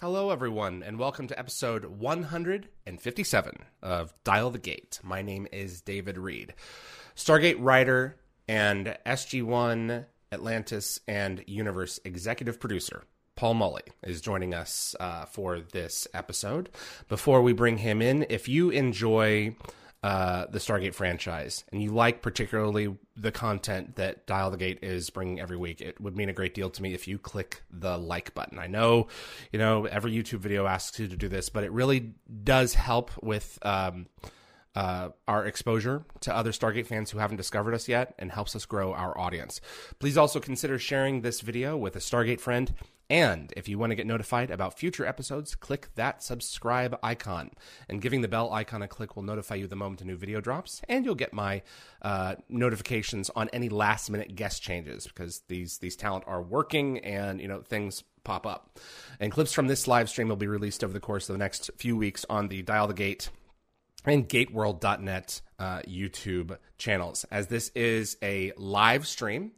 Hello, everyone, and welcome to episode 157 of Dial the Gate. My name is David Read, Stargate writer and SG1, Atlantis, and Universe executive producer. Paul Mullie is joining us uh, for this episode. Before we bring him in, if you enjoy uh, the Stargate franchise and you like particularly the content that Dial the Gate is bringing every week, it would mean a great deal to me if you click the like button. I know, you know, every YouTube video asks you to do this, but it really does help with um, uh, our exposure to other Stargate fans who haven't discovered us yet and helps us grow our audience. Please also consider sharing this video with a Stargate friend and if you want to get notified about future episodes, click that subscribe icon. And giving the bell icon a click will notify you the moment a new video drops, and you'll get my uh, notifications on any last minute guest changes because these these talent are working and you know things pop up. And clips from this live stream will be released over the course of the next few weeks on the Dial the Gate and gateworld.net uh, YouTube channels. As this is a live stream,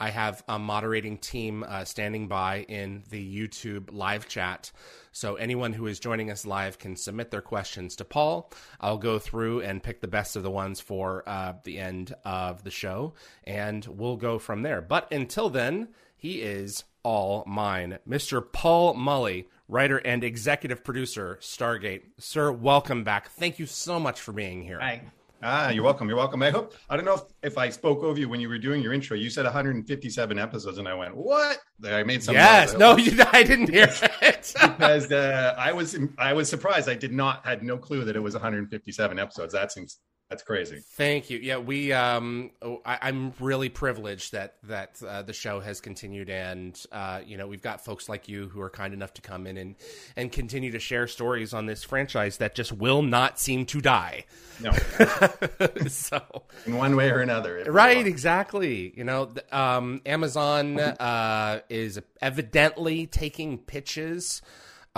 I have a moderating team uh, standing by in the YouTube live chat. So anyone who is joining us live can submit their questions to Paul. I'll go through and pick the best of the ones for uh, the end of the show, and we'll go from there. But until then, he is all mine. Mr. Paul Mullie, writer and executive producer, Stargate. Sir, welcome back. Thank you so much for being here. Hi. Ah, you're welcome. You're welcome. I hope I don't know if, if I spoke over you when you were doing your intro. You said 157 episodes, and I went, "What?" I made some. Yes, no, you, I didn't hear it because uh, I was I was surprised. I did not had no clue that it was 157 episodes. That seems that's crazy. Thank you. Yeah, we. Um, oh, I, am really privileged that that uh, the show has continued, and uh, you know, we've got folks like you who are kind enough to come in and and continue to share stories on this franchise that just will not seem to die. No. so, in one way or another, right? Exactly. You know, um, Amazon uh, is evidently taking pitches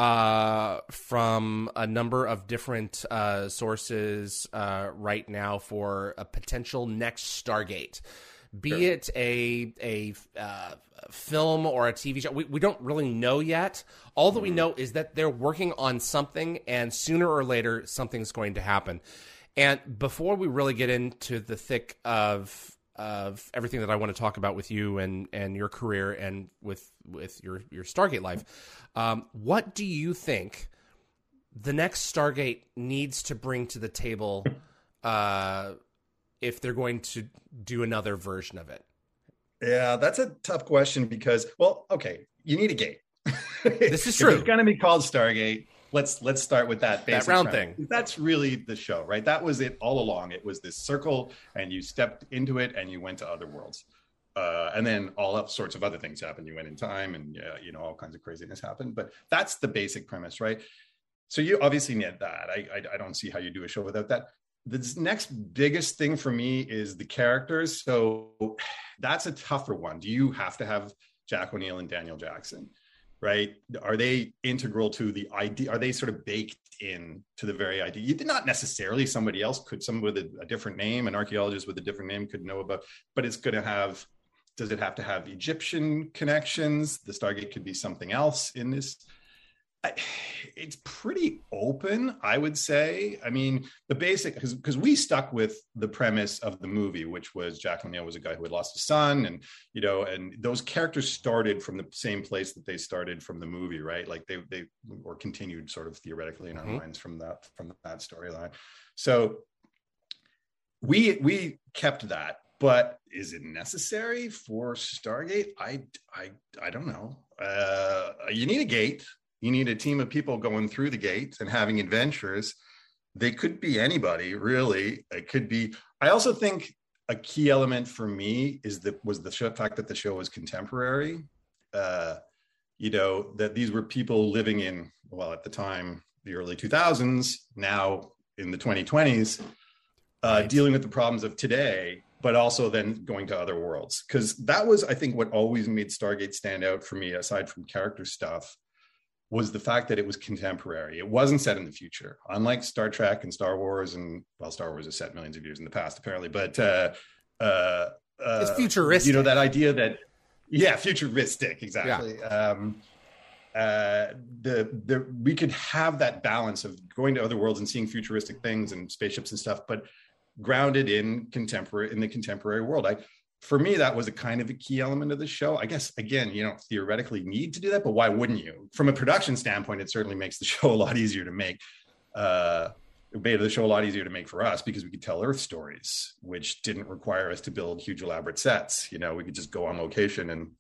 uh, from a number of different uh, sources uh, right now for a potential next Stargate. Be sure. it a a uh, film or a TV show, we, we don't really know yet. All that we mm-hmm. know is that they're working on something, and sooner or later, something's going to happen. And before we really get into the thick of of everything that I want to talk about with you and and your career and with with your your Stargate life. Um, what do you think the next Stargate needs to bring to the table uh, if they're going to do another version of it? Yeah, that's a tough question because well, okay, you need a gate. this is true. it's going to be called Stargate let's let's start with that that round thing. That's really the show, right? That was it all along. It was this circle, and you stepped into it, and you went to other worlds. Uh, and then all sorts of other things happened. You went in time, and yeah, you know all kinds of craziness happened. But that's the basic premise, right? So you obviously need that. I, I I don't see how you do a show without that. The next biggest thing for me is the characters. So that's a tougher one. Do you have to have Jack O'Neill and Daniel Jackson? right? Are they integral to the idea? Are they sort of baked in to the very idea? You did not necessarily somebody else could, someone with a, a different name, an archaeologist with a different name could know about, but it's going to have, does it have to have Egyptian connections? The Stargate could be something else in this it's pretty open, I would say. I mean, the basic because we stuck with the premise of the movie, which was Jack O'Neill was a guy who had lost a son, and you know, and those characters started from the same place that they started from the movie, right? Like they they or continued sort of theoretically in our mm-hmm. minds from that from that storyline. So we we kept that, but is it necessary for Stargate? I I I don't know. Uh, you need a gate you need a team of people going through the gates and having adventures. They could be anybody, really. It could be. I also think a key element for me is that was the fact that the show was contemporary. Uh, you know that these were people living in well at the time the early 2000s, now in the 2020s, uh, right. dealing with the problems of today, but also then going to other worlds. Because that was, I think, what always made Stargate stand out for me, aside from character stuff, was the fact that it was contemporary. It wasn't set in the future, unlike Star Trek and Star Wars, and well, Star Wars is set millions of years in the past, apparently. But uh, uh, it's futuristic. You know that idea that, yeah, futuristic, exactly. Yeah. Um, uh, the the we could have that balance of going to other worlds and seeing futuristic things and spaceships and stuff, but grounded in contemporary in the contemporary world. I for me that was a kind of a key element of the show. I guess again, you don't theoretically need to do that, but why wouldn't you? From a production standpoint, it certainly makes the show a lot easier to make. Uh, it made the show a lot easier to make for us because we could tell Earth stories, which didn't require us to build huge elaborate sets. You know, we could just go on location and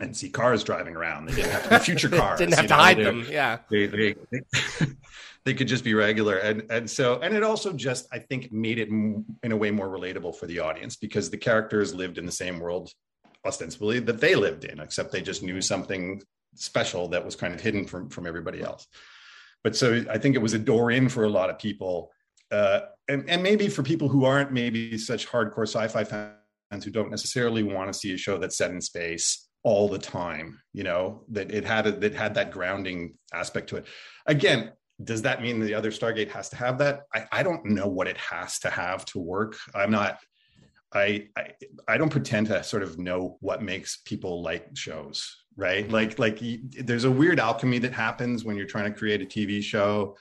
and see cars driving around. They didn't have to be future cars. didn't have to know? hide they, them. Yeah. They, they, they, could just be regular. And, and so, and it also just, I think, made it in a way more relatable for the audience because the characters lived in the same world, ostensibly, that they lived in, except they just knew something special that was kind of hidden from, from everybody else. But so I think it was a door in for a lot of people. Uh, and, and maybe for people who aren't maybe such hardcore sci-fi fans who don't necessarily want to see a show that's set in space all the time you know that it had a, that had that grounding aspect to it. Again does that mean the other stargate has to have that? I, I don't know what it has to have to work. I'm not I, I i don't pretend to sort of know what makes people like shows right? Mm-hmm. like like there's a weird alchemy that happens when you're trying to create a tv show.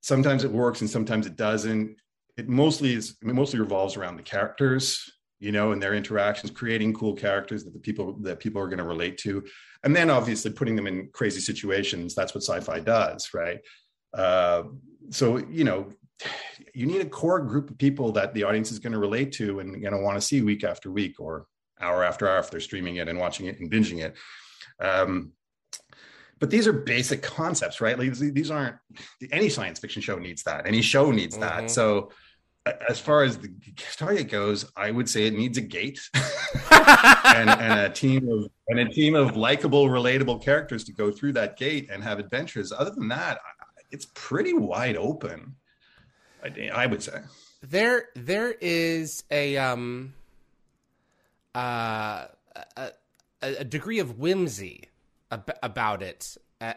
Sometimes it works and sometimes it doesn't. It mostly is it mostly revolves around the characters you know, and their interactions, creating cool characters that the people that people are going to relate to, and then obviously putting them in crazy situations. That's what sci-fi does, right? Uh, so you know, you need a core group of people that the audience is going to relate to and going to want to see week after week or hour after hour if they're streaming it and watching it and binging it. Um, but these are basic concepts, right? Like these aren't any science fiction show needs that. Any show needs that. Mm-hmm. So as far as the target goes, I would say it needs a gate and, and, a team of and a team of likable, relatable characters to go through that gate and have adventures. Other than that, it's pretty wide open. I, I would say there there is a um uh a, a degree of whimsy ab- about it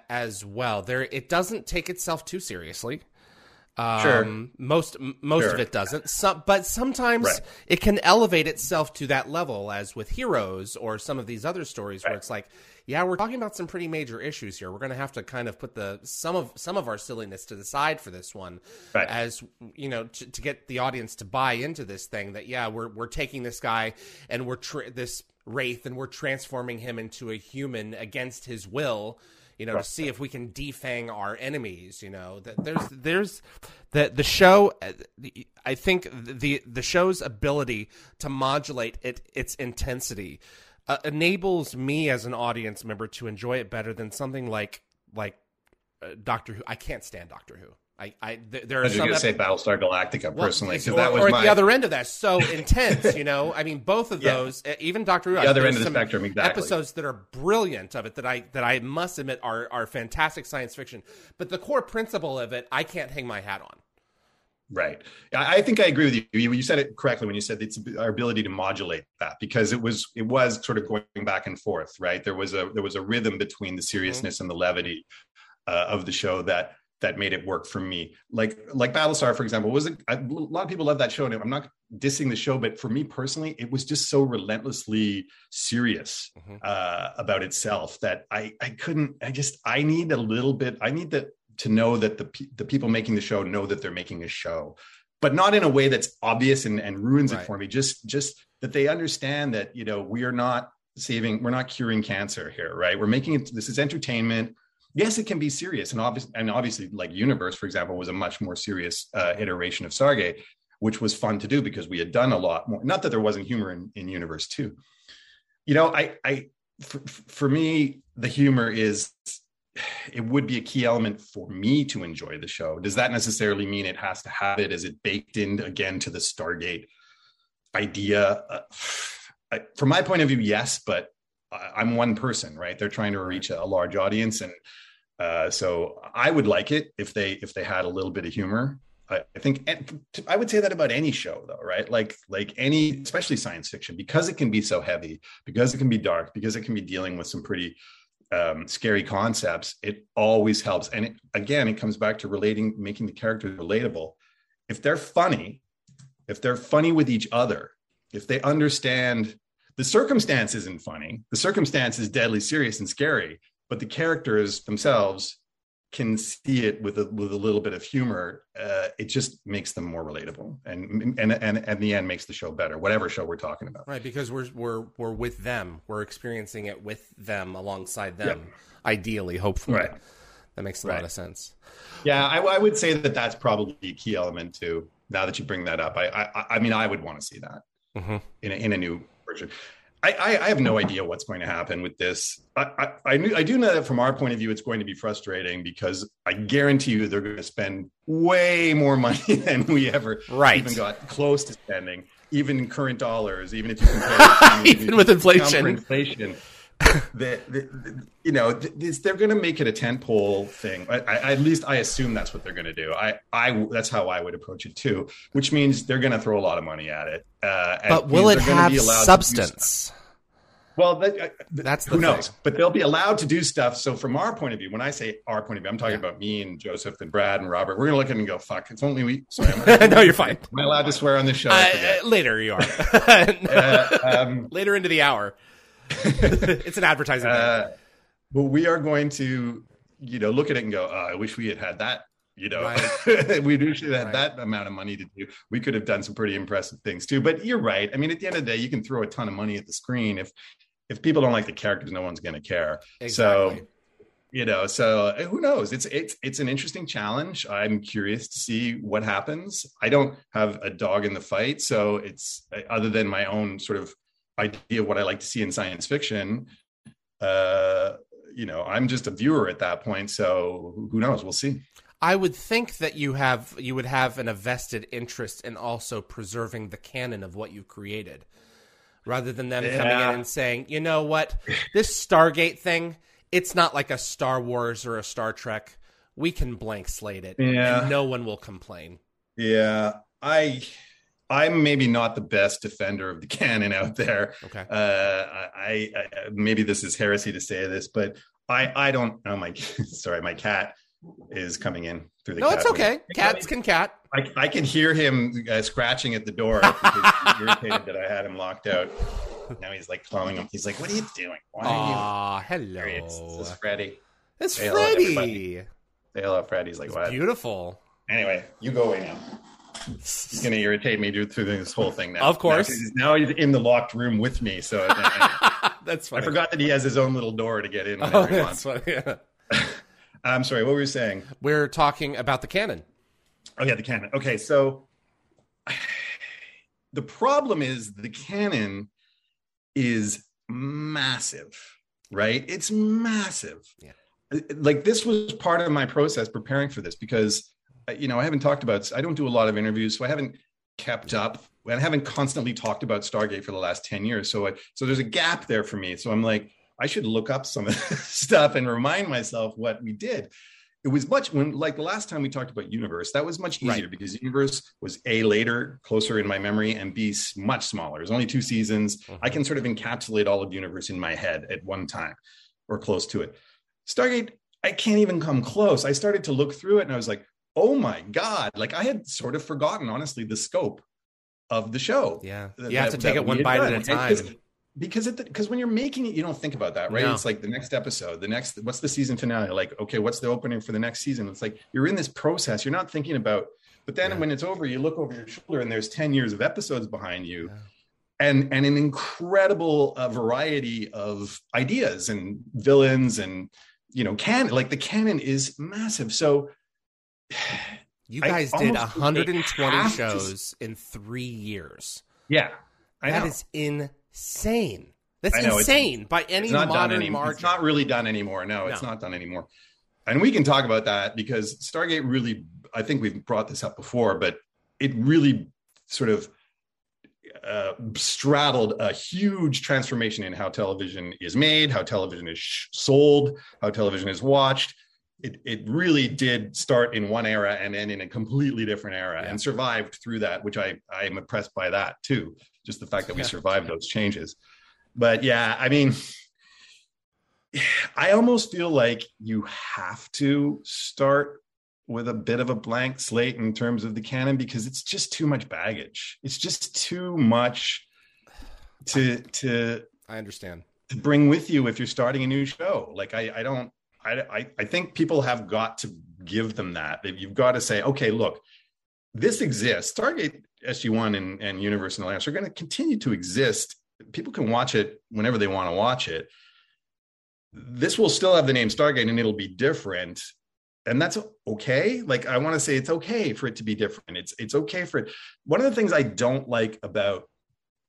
as well. There, it doesn't take itself too seriously. Um, sure. Most most sure. of it doesn't. Some, but sometimes right. it can elevate itself to that level, as with Heroes or some of these other stories, right. where it's like, yeah, we're talking about some pretty major issues here. We're going to have to kind of put the some of some of our silliness to the side for this one, right. as you know, to, to, get the audience to buy into this thing. That yeah, we're we're taking this guy and we're tra- this wraith and we're transforming him into a human against his will you know, right. to see if we can defang our enemies. You know, that there's there's the the show. I think the the show's ability to modulate it its intensity uh, enables me as an audience member to enjoy it better than something like like uh, Doctor Who. I can't stand Doctor Who. I, I th- there are I was going to say Battlestar Galactica personally because that was or at my... the other end of that so intense. you know, I mean, both of yeah. those, even Doctor Who, the other end of the spectrum, exactly. Episodes that are brilliant of it that I that I must admit are are fantastic science fiction, but the core principle of it, I can't hang my hat on. Right. I think I agree with you. You said it correctly when you said it's our ability to modulate that because it was it was sort of going back and forth. Right. There was a there was a rhythm between the seriousness mm-hmm. and the levity uh, of the show that that made it work for me. Like like Battlestar, for example, was a, a lot of people love that show. And I'm not dissing the show, but for me personally, it was just so relentlessly serious mm-hmm. uh, about itself that I I couldn't. I just I need a little bit. I need to to know that the the people making the show know that they're making a show, but not in a way that's obvious and, and ruins right. it for me. Just just that they understand that you know we are not saving, we're not curing cancer here, right? We're making it. This is entertainment yes, it can be serious, and obviously, and obviously, like Universe, for example, was a much more serious uh, iteration of Stargate, which was fun to do because we had done a lot more. Not that there wasn't humor in, in Universe too. You know, I, I, for, for me, the humor is it would be a key element for me to enjoy the show. Does that necessarily mean it has to have it? Is it baked in again to the Stargate idea. Uh, from my point of view, yes, but I, am one person, right? They're trying to reach a large audience, and uh, so I would like it if they if they had a little bit of humor. I, I think I would say that about any show, though, right? Like like any, especially science fiction, because it can be so heavy, because it can be dark, because it can be dealing with some pretty um, scary concepts. It always helps, and it, again, it comes back to relating, making the characters relatable. If they're funny, if they're funny with each other, if they understand the circumstance isn't funny, the circumstance is deadly serious and scary, but the characters themselves can see it with a with a little bit of humor, uh, it just makes them more relatable, and and and at the end makes the show better, whatever show we're talking about. Right, because we're we're we're with them, we're experiencing it with them, alongside them, yep. ideally, hopefully. Right. That makes a right. lot of sense. Yeah, I, I, would say that that's probably a key element too. Now that you bring that up, I I, I mean, I would want to see that mm-hmm. in a, in a new version. I, I, have no idea what's going to happen with this. I, I, I, knew, I do know that from our point of view, it's going to be frustrating because I guarantee you they're going to spend way more money than we ever right. even got close to spending, even in current dollars, even if you compare it even with inflation. inflation. The, the, the, you know, this, they're going to make it a tentpole thing. I, I, at least I assume that's what they're going to do. I, I, that's how I would approach it too. Which means they're going to throw a lot of money at it. Uh, but will it have substance? Well, that, uh, that's who knows. But they'll be allowed to do stuff. So, from our point of view, when I say our point of view, I'm talking yeah. about me and Joseph and Brad and Robert. We're gonna look at it and go, "Fuck!" It's only we. Sorry, no, you're fine. Am I allowed to swear on this show? Uh, later, you are. uh, um, later into the hour. it's an advertising. Uh, but we are going to, you know, look at it and go, oh, "I wish we had had that." You know, right. we should have right. that amount of money to do. We could have done some pretty impressive things too. But you're right. I mean, at the end of the day, you can throw a ton of money at the screen if if people don't like the characters, no one's going to care. Exactly. So, you know, so uh, who knows? It's it's it's an interesting challenge. I'm curious to see what happens. I don't have a dog in the fight, so it's uh, other than my own sort of idea of what I like to see in science fiction. Uh, you know, I'm just a viewer at that point. So who knows? We'll see. I would think that you have you would have an a vested interest in also preserving the canon of what you've created rather than them yeah. coming in and saying, you know what, this Stargate thing, it's not like a Star Wars or a Star Trek. We can blank slate it, yeah. and no one will complain. Yeah, I. I'm maybe not the best defender of the canon out there. Okay. Uh, I, I, maybe this is heresy to say this, but I I don't Oh my sorry my cat is coming in through the. No, it's okay. Cats can cat. I, I can hear him uh, scratching at the door because irritated that I had him locked out. Now he's like clawing him. He's like, "What are you doing? Why are you?" Oh, hello. It's, this is Freddie. It's Say Freddie. Say hello, Freddie. He's like, it's "What?" Beautiful. Anyway, you go away now. He's going to irritate me through this whole thing now. Of course. Now, now he's in the locked room with me. So that's funny. I forgot that he has his own little door to get in. Oh, that's funny. Yeah. I'm sorry, what were you saying? We're talking about the canon. Oh yeah, the canon. Okay, so the problem is the canon is massive, right? It's massive. Yeah. Like this was part of my process preparing for this because uh, you know, I haven't talked about I don't do a lot of interviews, so I haven't kept up I haven't constantly talked about Stargate for the last 10 years. So I, so there's a gap there for me. So I'm like, I should look up some of this stuff and remind myself what we did. It was much when, like the last time we talked about Universe, that was much easier right. because Universe was A, later, closer in my memory, and B, much smaller. There's only two seasons. Mm-hmm. I can sort of encapsulate all of Universe in my head at one time or close to it. Stargate, I can't even come close. I started to look through it and I was like, oh my God. Like I had sort of forgotten, honestly, the scope of the show. Yeah. You have to take it one bite done. at a time because it because when you're making it you don't think about that right no. it's like the next episode the next what's the season finale like okay what's the opening for the next season it's like you're in this process you're not thinking about but then yeah. when it's over you look over your shoulder and there's 10 years of episodes behind you yeah. and and an incredible uh, variety of ideas and villains and you know can like the canon is massive so you guys did 120 shows to... in three years yeah I that know. is insane. That's know, insane by any modern margin. It's not really done anymore. No, it's no. not done anymore. And we can talk about that because Stargate really, I think we've brought this up before, but it really sort of uh, straddled a huge transformation in how television is made, how television is sh- sold, how television is watched. It, it really did start in one era and end in a completely different era Yeah. and survived through that, which I, I am impressed by that too. Just the fact that we Yeah. survived those changes. But yeah, I mean, I almost feel like you have to start with a bit of a blank slate in terms of the canon because it's just too much baggage. It's just too much to to I understand. to bring with you if you're starting a new show. Like I, I don't, I, I, I think people have got to give them that. You've got to say, okay, look, this exists. Stargate SG One and, and Universe and Alliance are going to continue to exist. People can watch it whenever they want to watch it. This will still have the name Stargate, and it'll be different. And that's okay. Like I want to say, it's okay for it to be different. It's it's okay for it. One of the things I don't like about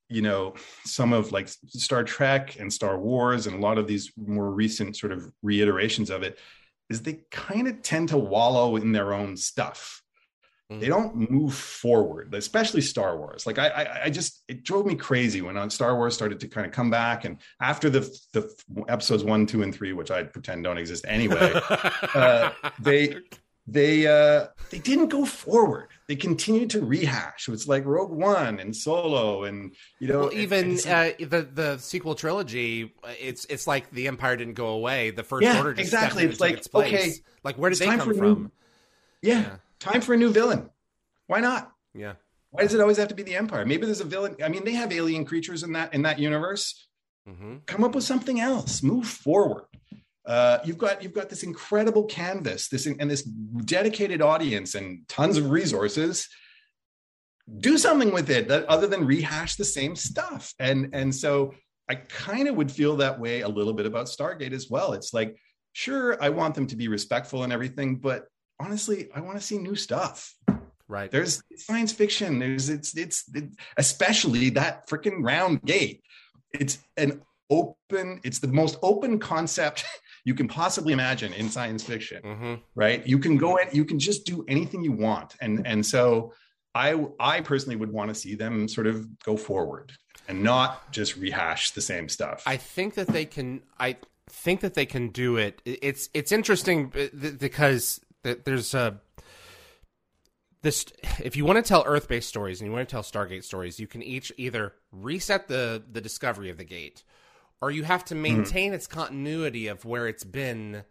you know some of like Star Trek and Star Wars and a lot of these more recent sort of reiterations of it is they kind of tend to wallow in their own stuff. They don't move forward, especially Star Wars. Like I, I, I just it drove me crazy when on Star Wars started to kind of come back, and after the the episodes one, two, and three, which I pretend don't exist anyway, uh, they they uh they didn't go forward they continued to rehash. It's like rogue one and solo and you know well, even it's like- uh, the the sequel trilogy, it's it's like the Empire didn't go away. The First Yeah, Order just exactly. It's like, its okay, like where did they time come a new- from? yeah, yeah. time for a new villain. Why not? Yeah, why does it always have to be the empire? Maybe there's a villain i mean they have alien creatures in that in that universe. Hmm come up with something else. Move forward uh, you've got you've got this incredible canvas this and this dedicated audience and tons of resources. Do something with it that other than rehash the same stuff. And and so i kind of would feel that way a little bit about stargate as well. It's like sure i want them to be respectful and everything but honestly i want to see new stuff. Right. there's science fiction. There's it's it's it, especially that freaking round gate. It's an open it's the most open concept you can possibly imagine in science fiction hmm right you can go in you can just do anything you want and and so i i personally would want to see them sort of go forward and not just rehash the same stuff I think that they can. I think that they can do it. It's it's interesting because there's a this. If you want to tell Earth based stories and you want to tell Stargate stories, you can each either reset the the discovery of the gate, or you have to maintain its continuity of where it's been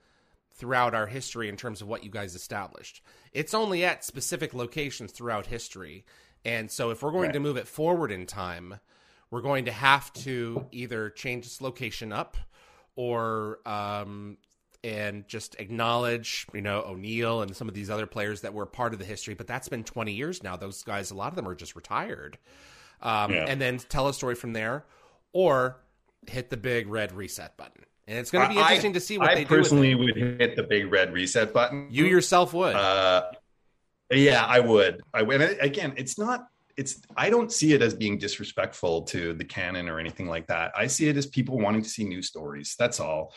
throughout our history in terms of what you guys established. It's only at specific locations throughout history. And so if we're going Right. to move it forward in time, we're going to have to either change its location up or um and just acknowledge, you know, O'Neill and some of these other players that were part of the history, but that's been 20 years now. Those guys, a lot of them are just retired. Um, Yeah. and then tell a story from there or hit the big red reset button. And it's going to be I- interesting to see what I they personally would hit the big red reset button You yourself would. Uh, yeah, I would. I would. And again, it's not. It's. I don't see it as being disrespectful to the canon or anything like that. I see it as people wanting to see new stories. That's all.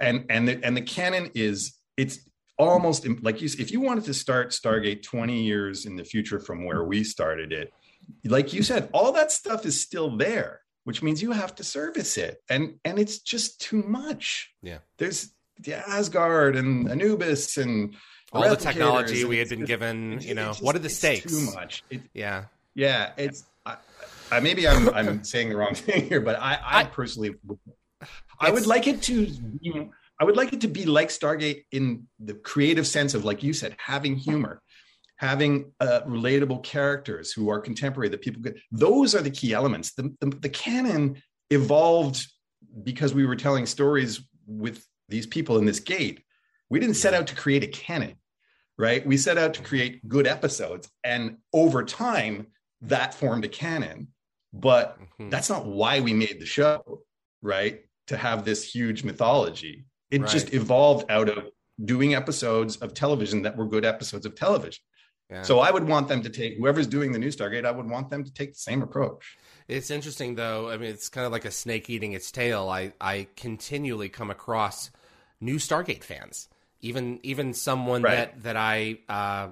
And and the and the canon is. It's almost like you. If you wanted to start Stargate twenty years in the future from where we started it, like you said, all that stuff is still there, which means you have to service it, and and it's just too much. Yeah. There's the Asgard and Anubis and All the technology we had been just- given, you know, it's what are the it's stakes? Too much. It, yeah. yeah, it's. I, I maybe I'm I'm saying the wrong thing here, but I I, I- personally I would like it to. Be, I would like it to be like Stargate in the creative sense of, like you said, having humor, having uh, relatable characters who are contemporary that people get. Those are the key elements. The, the the canon evolved because we were telling stories with these people in this gate. We didn't set out to create a canon right? We set out to create good episodes, and over time, that formed a canon. But Mhm. that's not why we made the show, right? To have this huge mythology. It Right. just evolved out of doing episodes of television that were good episodes of television. Yeah. So I would want them to take whoever's doing the new Stargate, I would want them to take the same approach. It's interesting though. I mean, it's kind of like a snake eating its tail. I I continually come across new Stargate fans. Even even someone Right. that that I uh,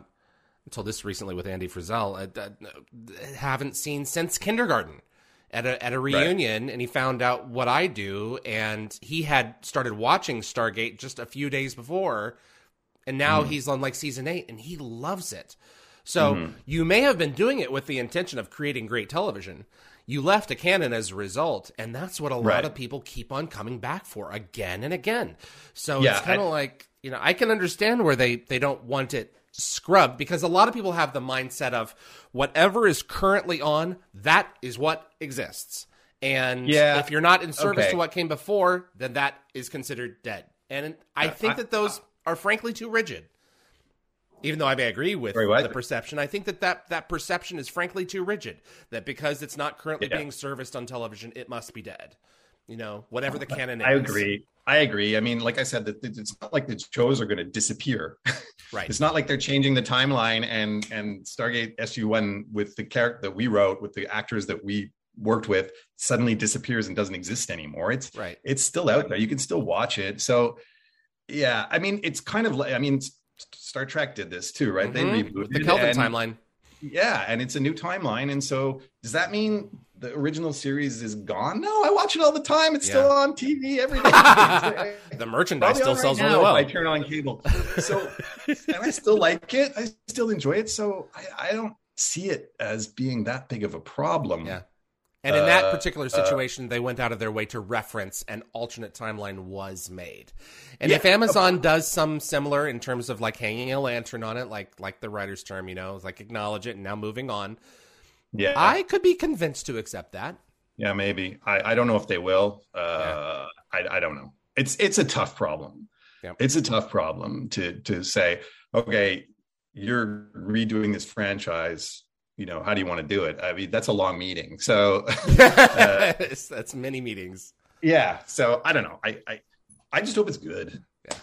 told this recently with Andy Frizzell uh, uh, haven't seen since kindergarten. at a at a reunion right. and he found out what I do and he had started watching Stargate just a few days before and now mm. he's on like season 8 and he loves it. So mm-hmm. you may have been doing it with the intention of creating great television. You left a canon as a result, and that's what a right. lot of people keep on coming back for again and again. So yeah, it's kind of like you know I can understand where they they don't want it scrubbed because a lot of people have the mindset of whatever is currently on that is what exists. And yeah, if you're not in service okay. to what came before, then that is considered dead. And I think that those are frankly too rigid. Even though I may agree with the perception, I think that, that that perception is frankly too rigid. That because it's not currently yeah. being serviced on television, it must be dead. You know, whatever the canon I is. I agree. I agree. I mean, like I said, that it's not like the shows are going to disappear. Right. it's not like they're changing the timeline and and Stargate SG One with the character that we wrote with the actors that we worked with suddenly disappears and doesn't exist anymore. It's right. It's still out there. You can still watch it. So yeah, I mean, it's kind of like I mean, Star Trek did this too, right? Mm-hmm. They rebooted the Kelvin and, timeline. Yeah, and it's a new timeline, and so does that mean the original series is gone? No, I watch it all the time. It's yeah. still on TV every day. the merchandise still sells really well. I turn on cable, so and I still like it. I still enjoy it. So I, I don't see it as being that big of a problem. Yeah. And in that uh, particular uh, situation, uh, they went out of their way to reference an alternate timeline was made. And yeah, if Amazon does some similar in terms of like hanging a lantern on it, like like the writer's term, you know, like acknowledge it and now moving on, yeah, I could be convinced to accept that. Yeah, maybe. I, I don't know if they will. Uh, yeah. I, I don't know. It's it's a tough problem. Yeah. It's a tough problem to to say, okay, you're redoing this franchise you know, how do you want to do it? I mean, that's a long meeting. So uh, that's many meetings. Yeah. So I don't know. I, I, I just hope it's good. Yeah.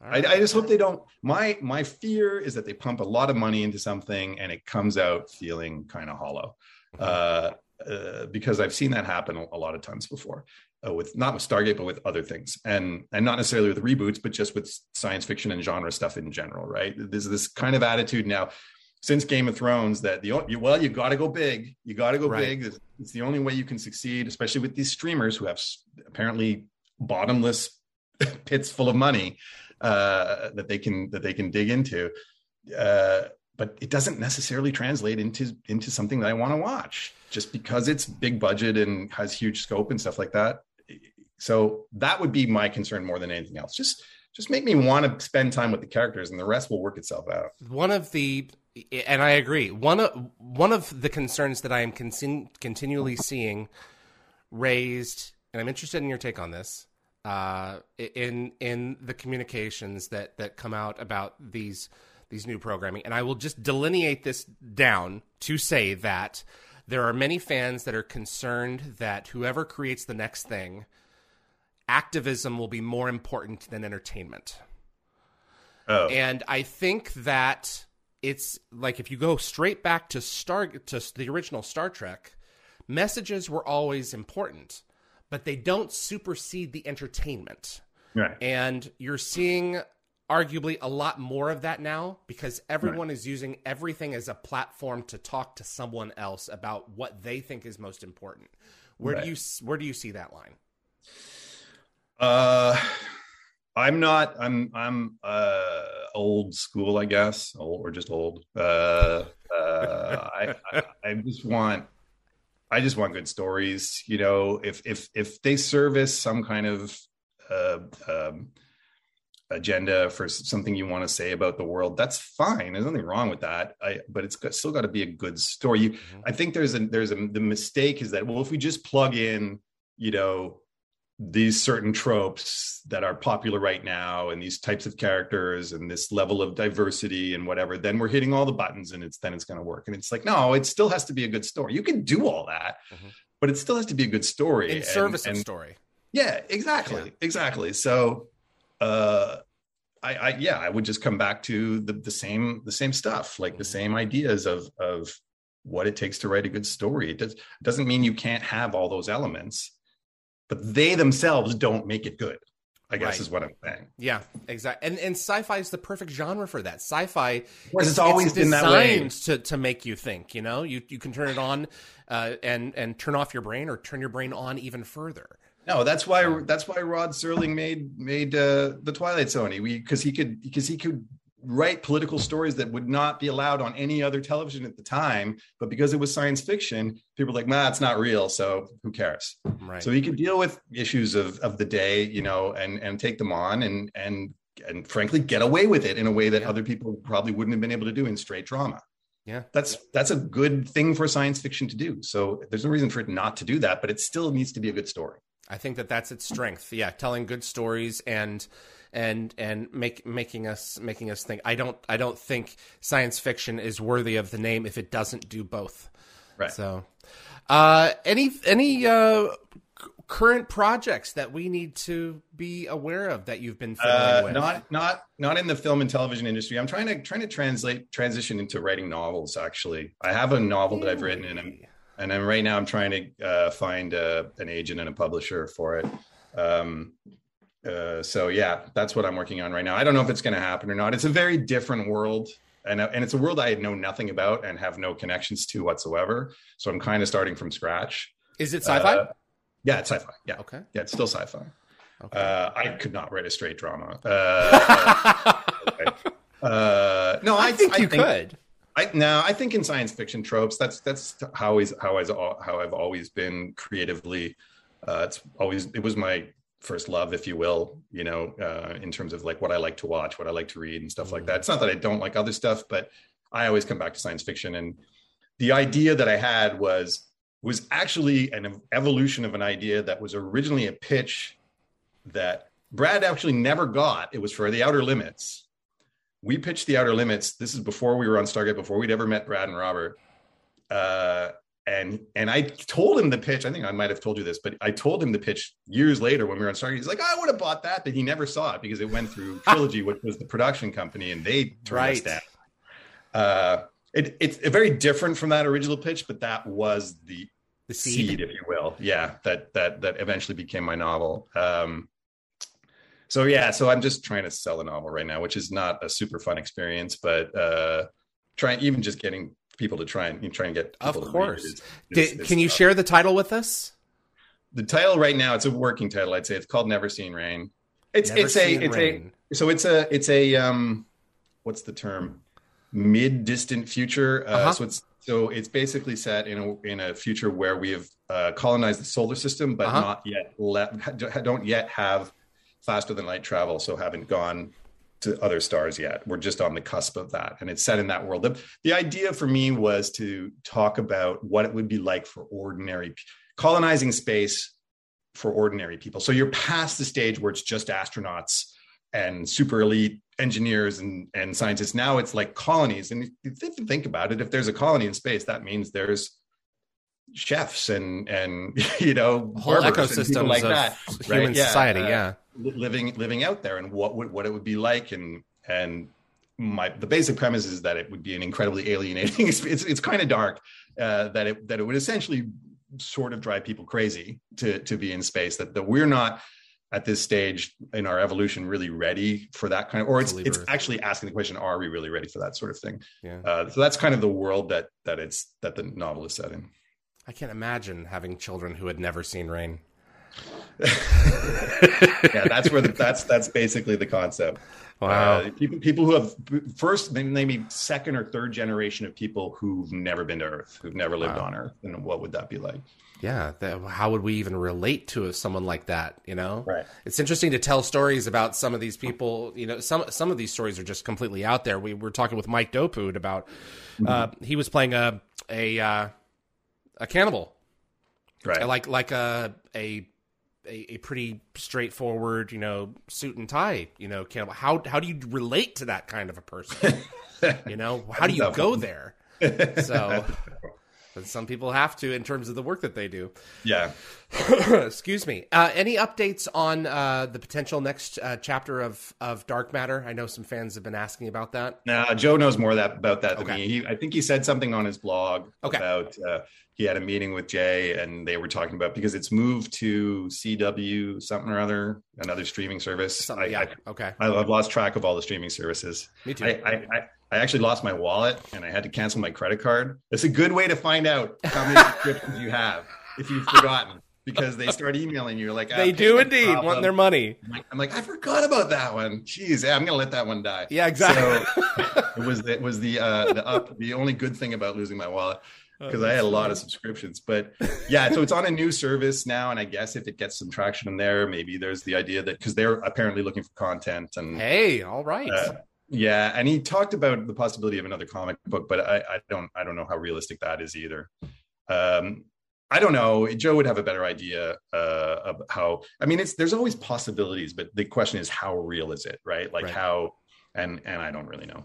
Right. I, I, just hope they don't. My my fear is that they pump a lot of money into something and it comes out feeling kind of hollow, mm-hmm. uh, uh, because I've seen that happen a lot of times before, uh, with not with Stargate but with other things, and and not necessarily with reboots, but just with science fiction and genre stuff in general. Right? There's this kind of attitude now since Game of Thrones that the well, you got to go big. You got to go right. big. It's the only way you can succeed, especially with these streamers who have apparently bottomless pits full of money uh, that they can that they can dig into. Uh, but it doesn't necessarily translate into into something that I want to watch just because it's big budget and has huge scope and stuff like that. So that would be my concern more than anything else. Just just make me want to spend time with the characters and the rest will work itself out. One of the and I agree. One of one of the concerns that I am con- continually seeing raised, and I'm interested in your take on this, uh, in in the communications that that come out about these these new programming, and I will just delineate this down to say that there are many fans that are concerned that whoever creates the next thing, activism will be more important than entertainment. Oh. And I think that it's like if you go straight back to Star to the original Star Trek, messages were always important, but they don't supersede the entertainment. Right. And you're seeing arguably a lot more of that now because everyone right. is using everything as a platform to talk to someone else about what they think is most important. Where right. do you where do you see that line? Uh I'm not I'm I'm uh old school, I guess, old, or just old. Uh, uh, I, I, I just want I just want good stories. You know, if if if they service some kind of uh, um, agenda for something you want to say about the world, that's fine. There's nothing wrong with that. I, but it's got, still got to be a good story. You, mm-hmm. I think there's a there's a the mistake is that well, if we just plug in, you know, these certain tropes that are popular right now and these types of characters and this level of diversity and whatever then we're hitting all the buttons and it's then it's going to work and it's like no it still has to be a good story you can do all that mm-hmm. but it still has to be a good story in and, service and, of story yeah exactly yeah. exactly so uh I, I yeah i would just come back to the, the same the same stuff like mm-hmm. the same ideas of of what it takes to write a good story it does, doesn't mean you can't have all those elements but they themselves don't make it good. I guess right. is what I'm saying. Yeah, exactly. And and sci-fi is the perfect genre for that. Sci-fi it's always it's been that way to to make you think. You know, you you can turn it on uh, and and turn off your brain or turn your brain on even further. No, that's why that's why Rod Serling made made uh, the Twilight Zone. We because he could because he could write political stories that would not be allowed on any other television at the time. But because it was science fiction, people were like, nah, it's not real. So who cares? Right. So he could deal with issues of, of the day, you know, and, and take them on and, and, and frankly, get away with it in a way that Yeah. other people probably wouldn't have been able to do in straight drama. Yeah. That's, that's a good thing for science fiction to do. So there's no reason for it not to do that, but it still needs to be a good story. I think that that's its strength. Yeah, telling good stories and and and make making us making us think. I don't I don't think science fiction is worthy of the name if it doesn't do both. Right. So, uh, any any uh, c- current projects that we need to be aware of that you've been fiddling Uh, with? not not not in the film and television industry. I'm trying to trying to translate transition into writing novels. Actually, I have a novel that I've written, and I'm and I'm right now I'm trying to uh, find uh, an agent and a publisher for it. Um, uh, so yeah, that's what I'm working on right now. I don't know if it's going to happen or not. It's a very different world, and uh, and it's a world I know nothing about and have no connections to whatsoever. So I'm kind of starting from scratch. Is it sci-fi? Uh, yeah, it's sci-fi. Yeah, okay. yeah, it's still sci-fi. Okay. Uh, I could not write a straight drama. Uh, uh, no, I, think you could. I no, I think in science fiction tropes, that's that's how how I how I've always been creatively. Uh, it's always it was my first love, if you will. You know, uh, in terms of like what I like to watch, what I like to read, and stuff like that. It's not that I don't like other stuff, but I always come back to science fiction. And the idea that I had was was actually an evolution of an idea that was originally a pitch that Brad actually never got. It was for the Outer Limits. We pitched the Outer Limits. This is before we were on Stargate, before we'd ever met Brad and Robert. Uh, and and I told him the pitch. I think I might have told you this, but I told him the pitch years later when we were on Stargate. He's like, I would have bought that, but he never saw it because it went through Trilogy, which was the production company, and they turned us down. Uh, it, it's very different from that original pitch, but that was the The seed. seed. if you will. Yeah, that that that eventually became my novel. Um, so yeah, so I'm just trying to sell a novel right now, which is not a super fun experience, but uh, trying even just getting people to try and you know, try and get Of people to read course. it is- Did- is can you tough. share the title with us? the title right now? It's a working title, I'd say. It's called Never Seen Rain. It's Never it's a it's Rain. a so it's a it's a um what's the term mid distant future. Uh, Uh-huh. So it's so it's basically set in a in a future where we have uh, colonized the solar system, but Uh-huh. not yet let don't yet have faster than light travel. So haven't gone to other stars yet. We're just on the cusp of that, and it's set in that world. The, the idea for me was to talk about what it would be like for ordinary colonizing space for ordinary people. So you're past the stage where it's just astronauts and super elite engineers and, and scientists. Now it's like colonies. And if you think about it, if there's a colony in space, that means there's chefs and and you know Whole barbers and people ecosystems like of that human right? Yeah, society. uh, yeah. living living out there and what would what it would be like and and my the basic premise is that it would be an incredibly alienating it's it's, it's kind of dark uh, that it that it would essentially sort of drive people crazy to to be in space that that we're not at this stage in our evolution really ready for that kind of or it's it's Earth. actually asking the question are we really ready for that sort of thing Yeah. uh, so that's kind of the world that that it's that the novel is set in I can't imagine having children who had never seen rain. yeah that's where the, that's that's basically the concept Wow. Uh, people people who have first maybe second or third generation of people who've never been to earth who've never lived Wow. on earth and what would that be like yeah. That, how would we even relate to someone like that? You know, Right. It's interesting to tell stories about some of these people. You know, some some of these stories are just completely out there. We were talking with Mike Dopud about. Uh, he was playing a a uh, a cannibal, right like like a a a, a pretty straightforward, you know, suit and tie, you know, cannibal. How how do you relate to that kind of a person? you know, how do you go there? So, some people have to in terms of the work that they do. yeah Excuse me. Uh, any updates on uh, the potential next uh, chapter of of Dark Matter? I know some fans have been asking about that. now joe knows more that about that than Okay. me he, i think he said something on his blog Okay. about uh, he had a meeting with jay and they were talking about because it's moved to cw something or other another streaming service I, yeah. I, okay. I, I've lost track of all the streaming services. Me too. I, I, I, actually lost my wallet and I had to cancel my credit card. It's a good way to find out how many subscriptions you have if you've forgotten because they start emailing you like they do indeed problem. want their money. I'm like, I'm like, i forgot about that one. Jeez, yeah, I'm gonna let that one die. Yeah, exactly. So it was it was the uh, the up the only good thing about losing my wallet because oh, I had a lot of subscriptions. But yeah, so it's on a new service now, and I guess if it gets some traction in there, maybe there's the idea that because they're apparently looking for content and hey, all right. Uh, yeah, and he talked about the possibility of another comic book, but I, I don't I don't know how realistic that is either. Um, I don't know. Joe would have a better idea uh, of how. I mean, it's there's always possibilities, but the question is how real is it, right? Like right. how, and and I don't really know.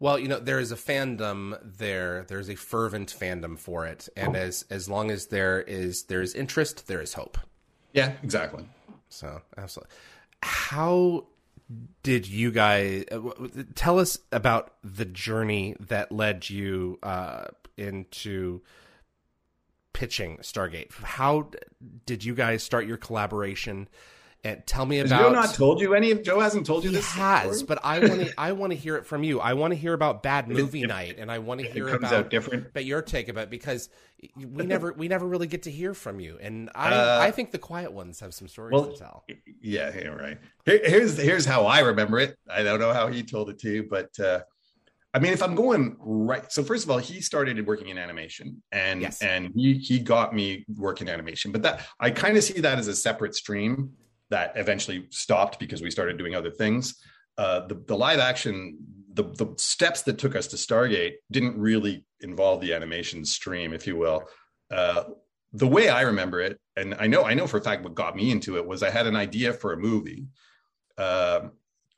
Well, you know, there is a fandom there. There's a fervent fandom for it, and as as long as there is there is interest, there is hope. Yeah, exactly. So absolutely. How did you guys uh, tell us about the journey that led you uh, into pitching Stargate? How did you guys start your collaboration? And tell me about. Has Joe not told you any of Joe hasn't told you he this. has, story? but I want to. I want to hear it from you. I want to hear about bad movie night, and I want to hear about different. But your take about it because we never we never really get to hear from you, and I uh, I think the quiet ones have some stories well, to tell. Yeah, yeah, right. Here, here's here's how I remember it. I don't know how he told it to you, but. uh I mean, if I'm going right, so first of all, he started working in animation, and yes. and he he got me working animation. But that I kind of see that as a separate stream that eventually stopped because we started doing other things. Uh, the the live action, the the steps that took us to Stargate didn't really involve the animation stream, if you will. Uh, the way I remember it, and I know I know for a fact what got me into it was I had an idea for a movie. Uh,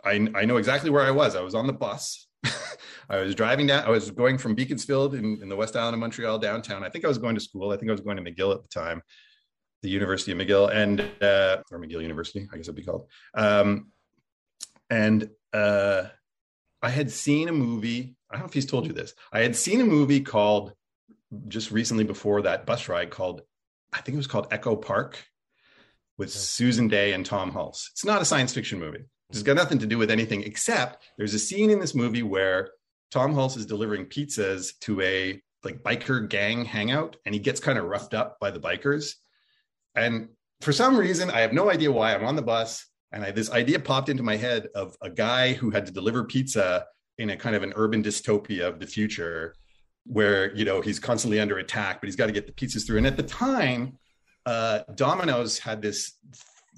I I know exactly where I was. I was on the bus I was driving down, I was going from Beaconsfield in, in the West Island of Montreal downtown. I think I was going to school. I think I was going to McGill at the time, the University of McGill and, uh, or McGill University, I guess it'd be called. Um, and uh, I had seen a movie. I don't know if he's told you this. I had seen a movie called just recently before that bus ride called, I think it was called Echo Park with Susan Dey and Tom Hulce. It's not a science fiction movie. It's got nothing to do with anything except there's a scene in this movie where Tom Hulce is delivering pizzas to a like biker gang hangout and he gets kind of roughed up by the bikers. And for some reason, I have no idea why I'm on the bus and I, this idea popped into my head of a guy who had to deliver pizza in a kind of an urban dystopia of the future where you know he's constantly under attack but he's got to get the pizzas through and at the time uh, domino's had this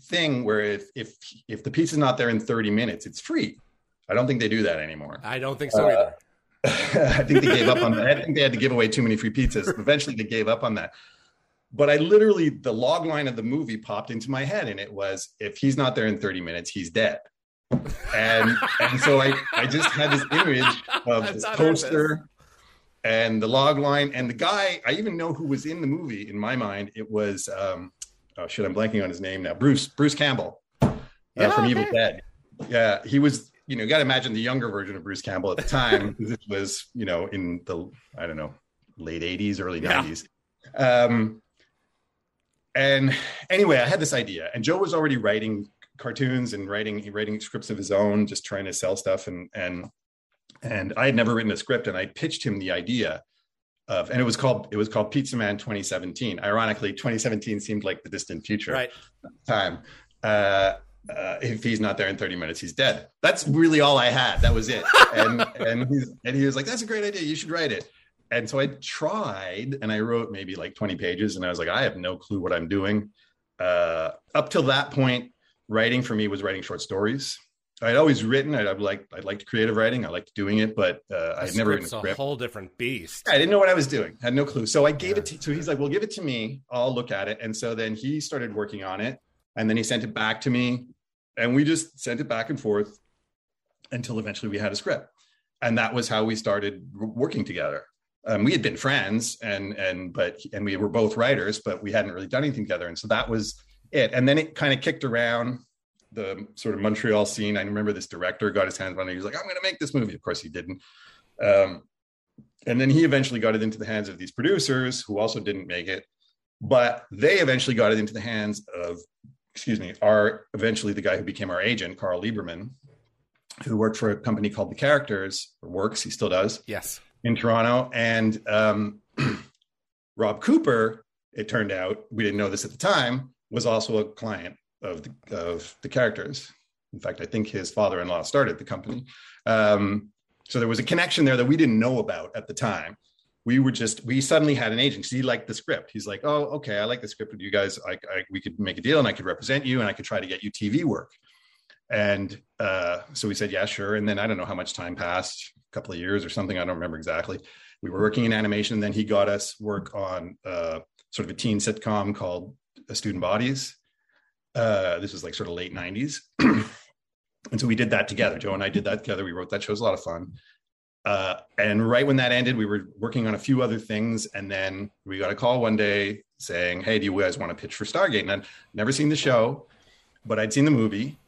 thing where if if if the pizza's not there in 30 minutes it's free i don't think they do that anymore i don't think so uh, either I think they gave up on that. I think they had to give away too many free pizzas. Eventually, they gave up on that. But I literally, the log line of the movie popped into my head, and it was, if he's not there in 30 minutes, he's dead. And and so I, I just had this image of That's this poster and the log line and the guy. I even know who was in the movie in my mind. It was, um, oh shit, I'm blanking on his name now. Bruce Bruce Campbell uh, yeah, from okay. Evil Dead. Yeah, he was you know, you got to imagine the younger version of Bruce Campbell at the time. this was, you know, in the, I don't know, late 80s, early yeah. 90s. Um, and anyway, I had this idea, and Joe was already writing cartoons and writing writing scripts of his own, just trying to sell stuff. And and and I had never written a script, and I pitched him the idea of, and it was called it was called Pizza Man 2017. Ironically, 2017 seemed like the distant future right. time. Uh, uh, if he's not there in 30 minutes, he's dead. That's really all I had. That was it. And and he's and he was like, "That's a great idea. You should write it." And so I tried, and I wrote maybe like 20 pages, and I was like, I have no clue what I'm doing. Uh, up till that point, writing for me was writing short stories. I'd always written. I'd, I'd like I liked creative writing. I liked doing it, but uh, I had never written a script. A whole different beast. I didn't know what I was doing. I had no clue. So I gave yeah. it to. So he's like, "Well, give it to me. I'll look at it." And so then he started working on it, and then he sent it back to me and we just sent it back and forth until eventually we had a script and that was how we started working together um, we had been friends and and but and we were both writers but we hadn't really done anything together and so that was it and then it kind of kicked around the sort of montreal scene i remember this director got his hands on it he was like i'm going to make this movie of course he didn't um, and then he eventually got it into the hands of these producers who also didn't make it but they eventually got it into the hands of excuse me, our eventually the guy who became our agent, Carl Lieberman. who worked for a company called The Characters, or works, he still does. Yes. In Toronto. And um, Rob Cooper, it turned out, we didn't know this at the time, was also a client of the, of the characters. In fact, I think his father in law started the company. Um, so there was a connection there that we didn't know about at the time. We were just, we suddenly had an agent. He liked the script. He's like, oh, okay, I like the script with you guys. I, I, we could make a deal and I could represent you and I could try to get you TV work. And uh, so we said, yeah, sure. And then I don't know how much time passed, couple of years or something. I don't remember exactly. We were working in animation. And Then he got us work on uh, sort of a teen sitcom called Student Bodies. Uh, this was like sort of late 90s. and so we did that together. Joe and I did that together. We wrote that show. It was a lot of fun. Uh, and right when that ended, we were working on a few other things. And then we got a call one day saying, Hey, do you guys want to pitch for Stargate? And I'd never seen the show, but I'd seen the movie.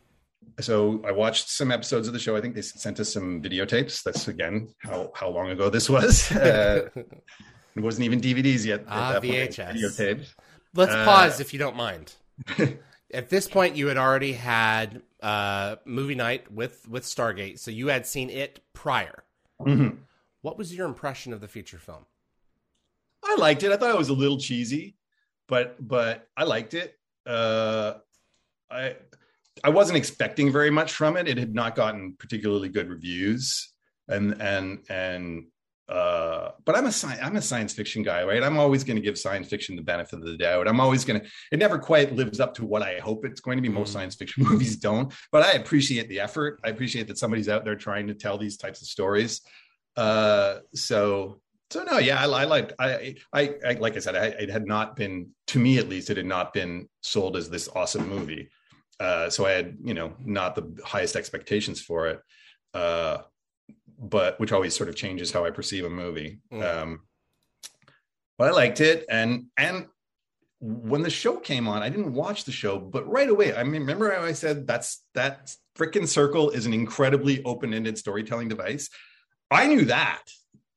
So I watched some episodes of the show. I think they sent us some videotapes. That's again how how long ago this was. Uh, it wasn't even DVDs yet. Ah, VHS. Videotapes. Let's uh, pause if you don't mind. At this point, you had already had uh, movie night with with Stargate, so you had seen it prior. Mm-hmm. What was your impression of the feature film? I liked it. I thought it was a little cheesy, but but I liked it. Uh, I I wasn't expecting very much from it. It had not gotten particularly good reviews, and and and uh, but I'm a sci- I'm a science fiction guy, right? I'm always going to give science fiction the benefit of the doubt. I'm always going to. It never quite lives up to what I hope it's going to be. Most mm. science fiction movies don't, but I appreciate the effort. I appreciate that somebody's out there trying to tell these types of stories. Uh, so so no, yeah, I, I liked. I, I, I like I said, I, it had not been to me at least. It had not been sold as this awesome movie. Uh, so I had you know not the highest expectations for it. Uh, but which always sort of changes how I perceive a movie. Mm. Um, but I liked it, and and when the show came on, I didn't watch the show, but right away, I mean, remember how I said that's that freaking circle is an incredibly open-ended storytelling device. I knew that.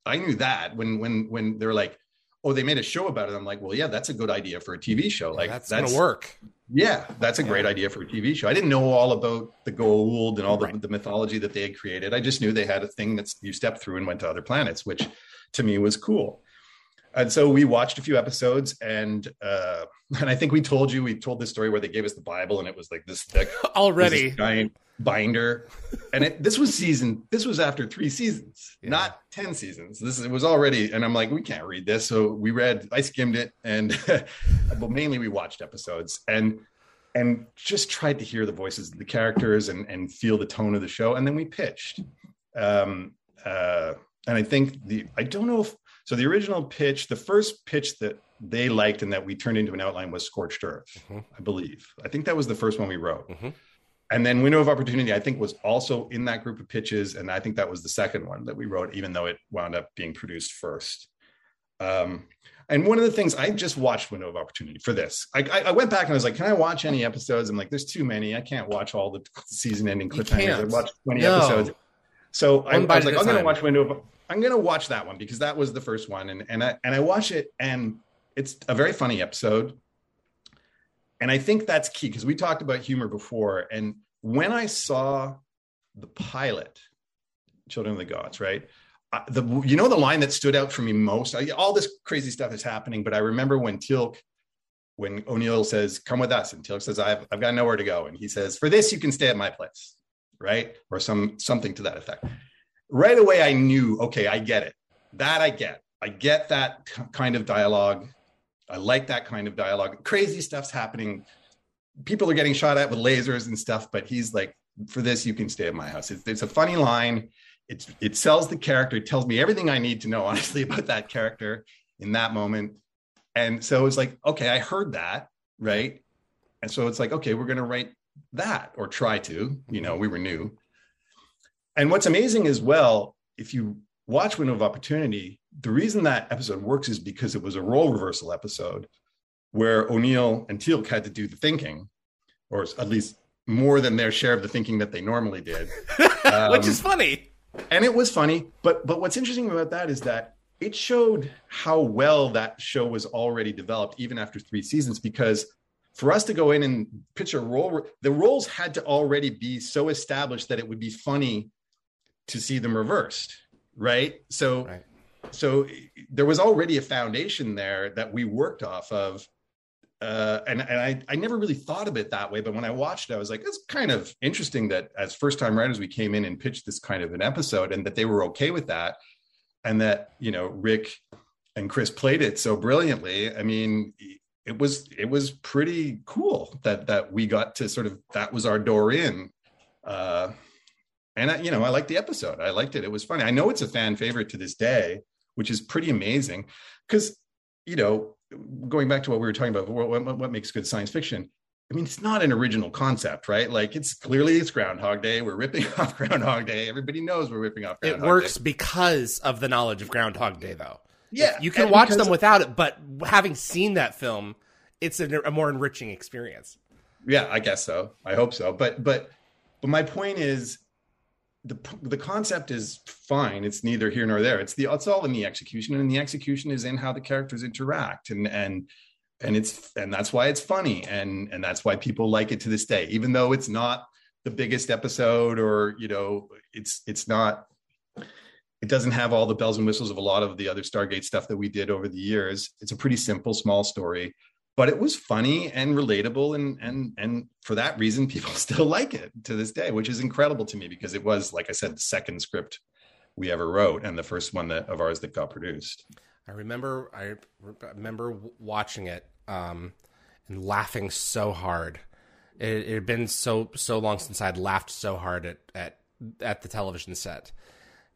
I knew that when when when they're like, oh, they made a show about it. I'm like, well, yeah, that's a good idea for a TV show. Like that's, that's gonna work. Yeah, that's a great idea for a TV show. I didn't know all about the Goa'uld and all the, right. the mythology that they had created. I just knew they had a thing that you stepped through and went to other planets, which to me was cool. And so we watched a few episodes, and uh, and I think we told you we told this story where they gave us the Bible, and it was like this thick already this giant binder, and it, this was season. This was after three seasons, yeah. not ten seasons. This it was already, and I'm like, we can't read this, so we read. I skimmed it, and but mainly we watched episodes, and and just tried to hear the voices of the characters and and feel the tone of the show, and then we pitched. Um, uh, and I think the I don't know if so the original pitch, the first pitch that they liked and that we turned into an outline was Scorched Earth, mm-hmm. I believe. I think that was the first one we wrote. Mm-hmm. And then Window of Opportunity, I think, was also in that group of pitches. And I think that was the second one that we wrote, even though it wound up being produced first. Um, and one of the things I just watched Window of Opportunity for this. I, I, went back and I was like, "Can I watch any episodes?" I'm like, "There's too many. I can't watch all the season-ending cliffhangers. I watched 20 no. episodes." So I, I, was like, "I'm going to watch Window of I'm gonna watch that one because that was the first one, and and I and I watch it, and it's a very funny episode, and I think that's key because we talked about humor before, and when I saw the pilot, Children of the Gods, right? the you know the line that stood out for me most. I, all this crazy stuff is happening, but I remember when Teal'c, when O'Neill says, "Come with us," and Teal'c says, "I've I've got nowhere to go," and he says, "For this, you can stay at my place," right, or some something to that effect right away I knew, okay, I get it. That I get. I get that kind of dialogue. I like that kind of dialogue. Crazy stuff's happening. People are getting shot at with lasers and stuff, but he's like, for this, you can stay at my house. It's, it's a funny line. It's, it sells the character. It tells me everything I need to know, honestly, about that character in that moment. And so it's like, okay, I heard that, right? And so it's like, okay, we're going to write that or try to, you know, we were new and what's amazing as well, if you watch Window of Opportunity, the reason that episode works is because it was a role reversal episode where O'Neill and Teal'c had to do the thinking, or at least more than their share of the thinking that they normally did, um, which is funny. And it was funny, but but what's interesting about that is that it showed how well that show was already developed, even after three seasons, because for us to go in and pitch a role, the roles had to already be so established that it would be funny to see them reversed, right? So, Right. So there was already a foundation there that we worked off of. Uh, and and I, I never really thought of it that way, but when I watched it, I was like, it's kind of interesting that as first time writers, we came in and pitched this kind of an episode and that they were okay with that. And that, you know, Rick and Chris played it so brilliantly. I mean, it was it was pretty cool that that we got to sort of that was our door in. Uh, and I, you know, I liked the episode. I liked it. It was funny. I know it's a fan favorite to this day, which is pretty amazing. Because you know, going back to what we were talking about, what, what, what makes good science fiction? I mean, it's not an original concept, right? Like, it's clearly it's Groundhog Day. We're ripping off Groundhog Day. Everybody knows we're ripping off. It works Day. because of the knowledge of Groundhog Day, though. Yeah, You can watch them without it, but having seen that film, it's a, a more enriching experience. Yeah, I guess so. I hope so. But but but my point is the the concept is fine. It's neither here nor there. It's the it's all in the execution, and the execution is in how the characters interact, and and and it's and that's why it's funny, and and that's why people like it to this day, even though it's not the biggest episode, or you know, it's it's not. It doesn't have all the bells and whistles of a lot of the other Stargate stuff that we did over the years. It's a pretty simple, small story but it was funny and relatable and and and for that reason people still like it to this day which is incredible to me because it was like i said the second script we ever wrote and the first one that of ours that got produced I remember I remember watching it um, and laughing so hard. It, it had been so so long since I'd laughed so hard at at at the television set,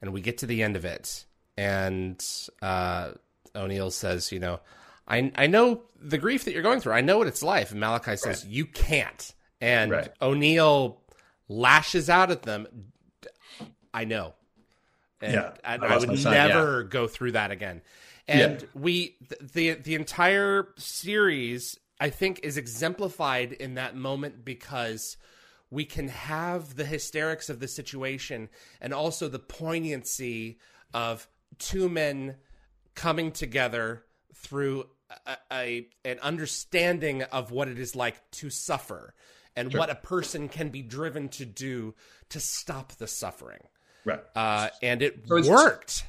and we get to the end of it, and uh, O'Neill says, "You know, I I know the grief that you're going through. I know what it's like." And Malikai says, "You can't." And Right. O'Neill lashes out at them. I know. And Yeah, I, I would son, yeah. never go through that again. And Yeah. we the the entire series I think is exemplified in that moment because we can have the hysterics of the situation and also the poignancy of two men coming together through a, a an understanding of what it is like to suffer and what a person can be driven to do to stop the suffering. right Uh, and it So worked.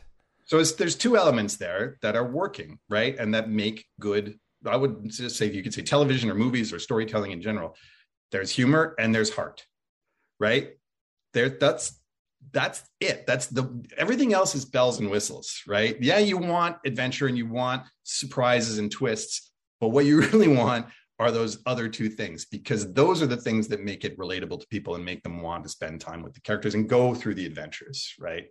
so it's, there's two elements there that are working right and that make good i would just say you could say television or movies or storytelling in general there's humor and there's heart right there that's that's it. That's the everything else is bells and whistles right? Yeah you want adventure and you want surprises and twists but what you really want are those other two things because those are the things that make it relatable to people and make them want to spend time with the characters and go through the adventures right?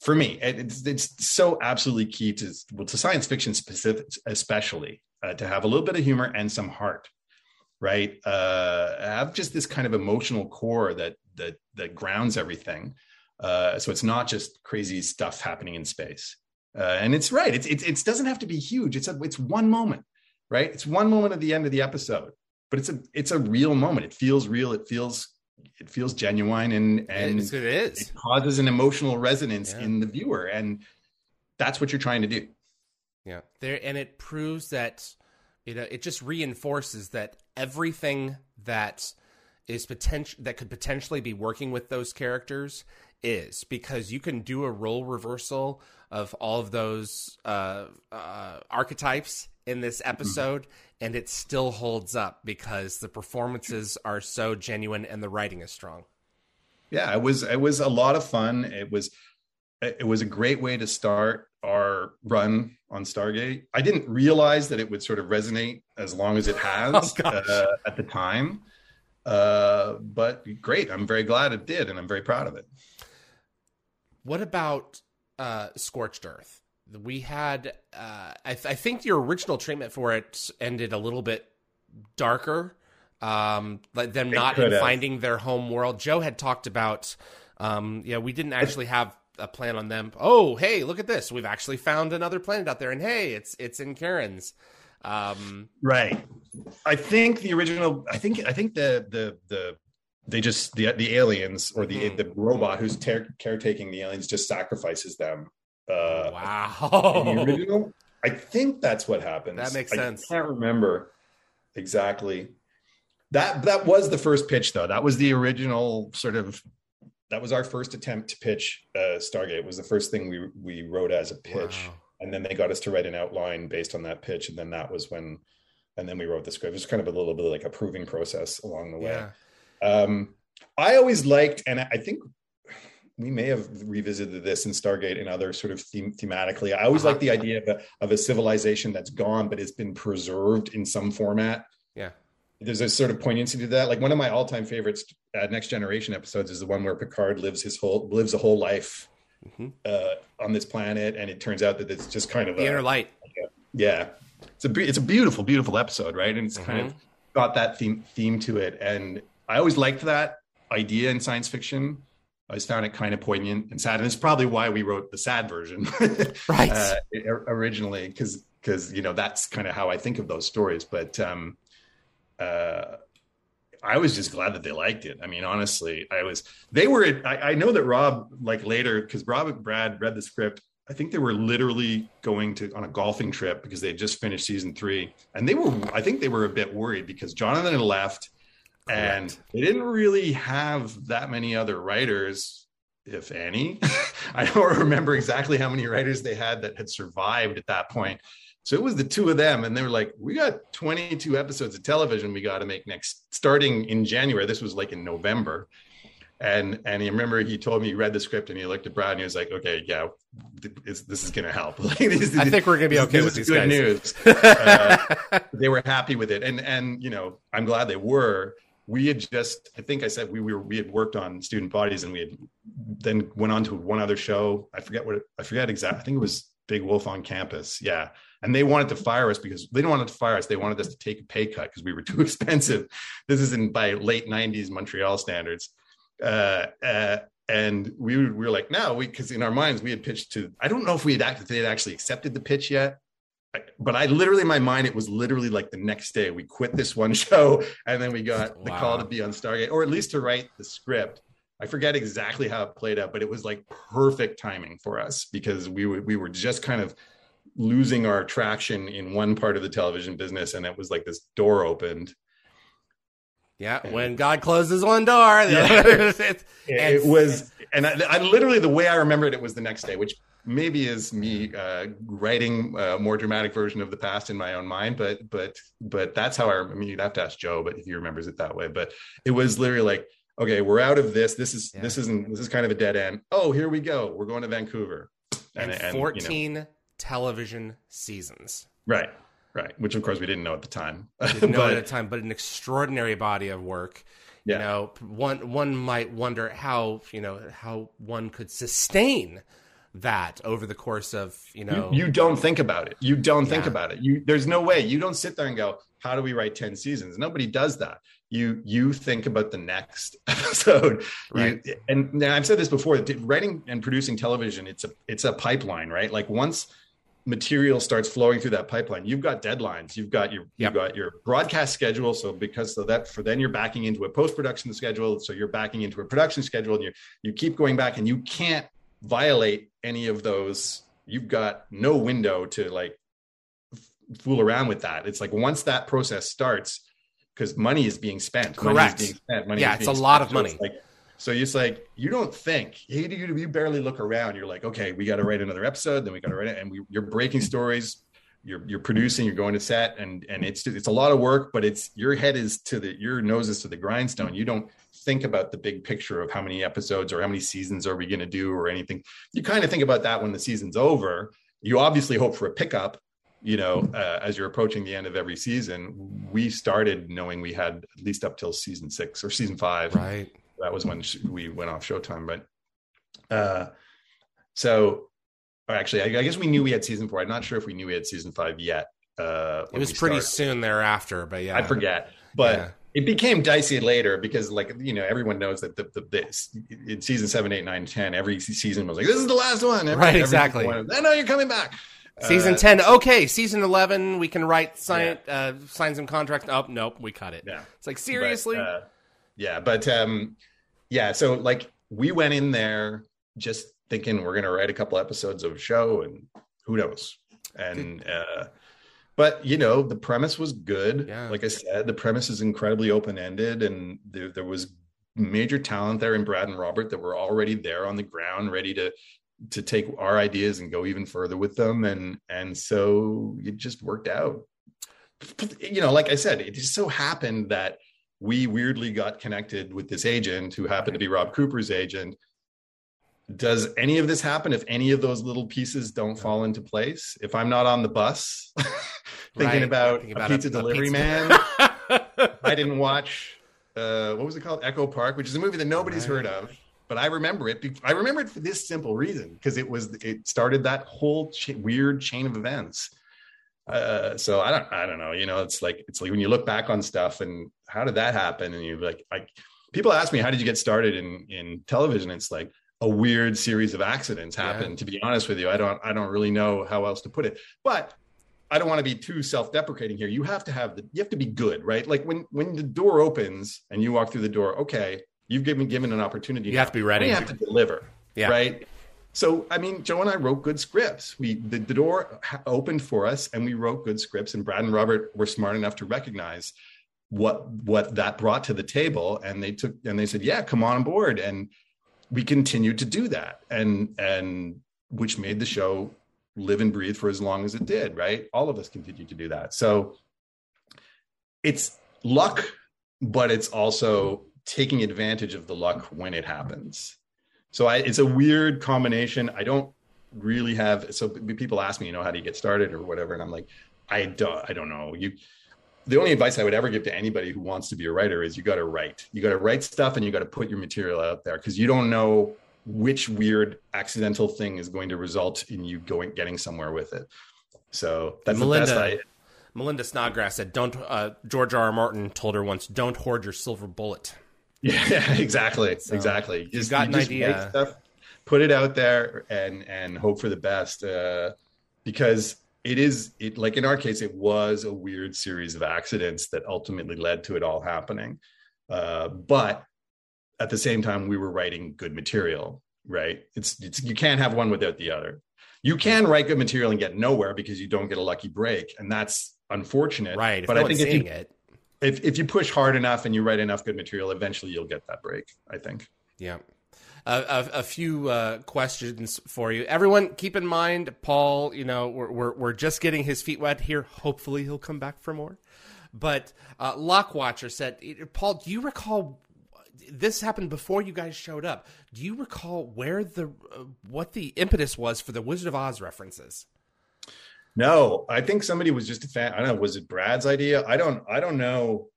For me it's it's so absolutely key to well to science fiction specific especially uh, to have a little bit of humor and some heart right? Uh have just this kind of emotional core that that that grounds everything uh so it's not just crazy stuff happening in space uh, and it's right it's, it's it doesn't have to be huge it's a it's one moment right it's one moment at the end of the episode but it's a it's a real moment it feels real it feels it feels genuine and and it is. it causes an emotional resonance Yeah. in the viewer and that's what you're trying to do Yeah. There and it proves that you know, it just reinforces that everything that is potential that could potentially be working with those characters is because you can do a role reversal of all of those uh, uh, archetypes in this episode and it still holds up because the performances are so genuine and the writing is strong. Yeah it was it was a lot of fun. It was it was a great way to start our run on stargate. I didn't realize that it would sort of resonate as long as it has Oh, uh, at the time. Uh, but great. I'm very glad it did and i'm very proud of it What about uh, Scorched Earth? We had, uh, I, th- I think your original treatment for it ended a little bit darker, um, like them It not finding their home world. Joe had talked about, um, yeah, we didn't actually have a plan on them. Oh, hey, look at this! We've actually found another planet out there, and hey, it's it's Enkarans. Um, right i think the original i think i think the the the they just the the aliens or the Mhm. the robot who's ter- caretaking the aliens just sacrifices them uh in the wow, original i think that's what happens That makes sense. I can't remember exactly. That that was the first pitch, though. That was the original sort of. That was our first attempt to pitch uh, Stargate. Was the first thing we we wrote as a pitch, Wow. and then they got us to write an outline based on that pitch, and then that was when, and then we wrote the script. It was kind of a little bit like a proving process along the way. Yeah. Um, I always liked, and I think we may have revisited this in Stargate and other sort of theme, thematically. I always Uh-huh. like the idea of a, of a civilization that's gone, but it's been preserved in some format. Yeah. There's a sort of poignancy to that. Like one of my all-time favorites, uh, Next Generation episodes, is the one where Picard lives his whole lives a whole life Mhm. uh, on this planet, and it turns out that it's just kind of The a, inner light. yeah it's a it's a beautiful beautiful episode right and it's kind Mhm. of got that theme theme to it and i always liked that idea in science fiction i always found it kind of poignant and sad and it's probably why we wrote the sad version Right. uh, originally because because you know that's kind of how i think of those stories but um uh I was just glad that they liked it. I mean, honestly, I was. They were. I, I know that Rob, like later, because Rob and Brad read the script. I think they were literally going to on a golfing trip because they had just finished season three, and they were. I think they were a bit worried because Jonathan had left, and Correct. they didn't really have that many other writers, if any. I don't remember exactly how many writers they had that had survived at that point. So it was the two of them, and they were like, "We got 22 episodes of television we got to make next, starting in January." This was like in November, and and he remember he told me he read the script and he looked at Brad and he was like, "Okay, yeah, this, this is going to help." Like, this, I think we're gonna be okay this with is these good guys. news. Uh, they were happy with it, and and you know, I'm glad they were. We had just, I think I said we were we had worked on student bodies, and we had then went on to one other show. I forget what I forget exactly. I think it was Big Wolf on Campus. Yeah. And they wanted to fire us because they didn't want to fire us. They wanted us to take a pay cut because we were too expensive. This is in by late 90s Montreal standards. Uh, uh, and we, were- we were like, no, we because in our minds we had pitched to. I don't know if we had act, they had actually accepted the pitch yet, but I literally in my mind it was literally like the next day we quit this one show and then we got the call to be on Stargate or at least to write the script. I forget exactly how it played out, but it was like perfect timing for us because we were, we were just kind of losing our traction in one part of the television business, and it was like this door opened. yeah. When God closes one door, Yeah. other- it's- It, it was, and I, I literally the way I remembered it was the next day, which maybe is me uh, writing a more dramatic version of the past in my own mind, but but but that's how I. I mean, you'd have to ask Joe, but if he remembers it that way, but it was literally like. Okay, we're out of this. This is Yeah. this isn't this is kind of a dead end. Oh, here we go. We're going to Vancouver. and, you know, 14 television seasons. Right, right. Which of course we didn't know at the time. Didn't know But- at the time, but an extraordinary body of work. Yeah. You know, one one might wonder how you know how one could sustain that over the course of you know you, you don't think about it. You don't think about it. You there's no way. You don't sit there and go, "How do we write ten seasons?" Nobody does that. You you think about the next episode. Right. You, and now I've said this before. Writing and producing television, it's a it's a pipeline, right? Like once material starts flowing through that pipeline, you've got deadlines. You've got your Yep. you've got your broadcast schedule. So because so that for then you're backing into a post production schedule. So you're backing into a production schedule, and you you keep going back, and you can't violate any of those. You've got no window to like fool around with that. It's like once that process starts, because money is being spent. Money is Correct. being spent. Money Yeah, it's a being lot spent. of So money. like- so it's like you don't think you, you you barely look around. You're like, okay, we got to write another episode, then we got to write it, and we, you're breaking stories. You're you're producing. You're going to set, and and it's it's a lot of work, but it's your head is to the your nose is to the grindstone. You don't think about the big picture of how many episodes or how many seasons are we going to do or anything. You kind of think about that when the season's over. You obviously hope for a pickup, you know, uh, as you're approaching the end of every season. We started knowing we had at least up till season six or season five right that was when we went off Showtime. But uh, so or actually, I, I guess we knew we had season four. I'm not sure if we knew we had season five yet. Uh, it was pretty started. soon thereafter but yeah I forget, but Yeah. It became dicey later because, like you know, everyone knows that the, the, the in season seven, eight, nine, ten, every season was like, "This is the last one." Every, Right, exactly. One, I know you're coming back. season Uh, 10 okay season 11 we can write sign uh sign some contract oh nope we cut it Yeah. it's like But, seriously uh, yeah, but um, yeah. So like we went in there just thinking we're gonna write a couple episodes of show, and who knows? And uh, but you know the premise was good. Yeah. like i said the premise is incredibly open-ended and there, there was major talent there in brad and robert that were already there on the ground ready to to take our ideas and go even further with them. And and so it just worked out. You know like i said it just so happened that we weirdly got connected with this agent who happened to be rob cooper's agent does any of this happen if any of those little pieces don't fall into place? If i'm not on the bus thinking Right. about Thinking a pizza a delivery pizza- man i didn't watch uh what was it called? Echo park which is a movie that nobody's Right. heard of but i remember it be- i remember it for this simple reason because it was it started that whole ch- weird chain of events. Uh so i don't i don't know you know it's like it's like when you look back on stuff and how did that happen? And you're like like people ask me how did you get started in in television? It's like a weird series of accidents Yeah. happened to be honest with you. I don't i don't really know how else to put it. But i don't want to be too self-deprecating here. You have to have the you have to be good right? Like when when the door opens and you walk through the door okay you've given given an opportunity. You have to be ready. you have to deliver Yeah. right? So i mean joe and i wrote good scripts. We the, the door ha- opened for us and we wrote good scripts and brad and robert were smart enough to recognize what what that brought to the table and they took and they said yeah come on board. And we continued to do that. And and which made the show live and breathe for as long as it did right? All of us continued to do that. So it's luck but it's also taking advantage of the luck when it happens. So I, it's a weird combination. I don't really have so people ask me you know how do you get started or whatever? And i'm like i don't i don't know. You the only advice I would ever give to anybody who wants to be a writer is you got to write. You got to write stuff and you got to put your material out there because you don't know which weird accidental thing is going to result in you going getting somewhere with it. So that's Melinda- the best I. Melinda Snodgrass said, "Don't." Uh, George R. R. Martin told her once, "Don't hoard your silver bullet." Yeah, exactly, So, exactly. you've got an write idea- stuff, put it out there, and and hope for the best. Uh, because it is it like in our case, it was a weird series of accidents that ultimately led to it all happening. Uh, but at the same time, we were writing good material. Right? It's it's you can't have one without the other. You can write good material and get nowhere because you don't get a lucky break, and that's unfortunate. Right. But no I think if you it, if if you push hard enough and you write enough good material, eventually you'll get that break. I think. Yeah. A, a, a few uh, questions for you. Everyone, keep in mind, Paul, you know, we're, we're, we're just getting his feet wet here. Hopefully he'll come back for more. But uh, Lockwatcher said, Paul, do you recall this happened before you guys showed up? Do you recall where the uh, what the impetus was for the Wizard of Oz references? No, I think somebody was just a fan. I don't know. Was it Brad's idea? I don't. I don't know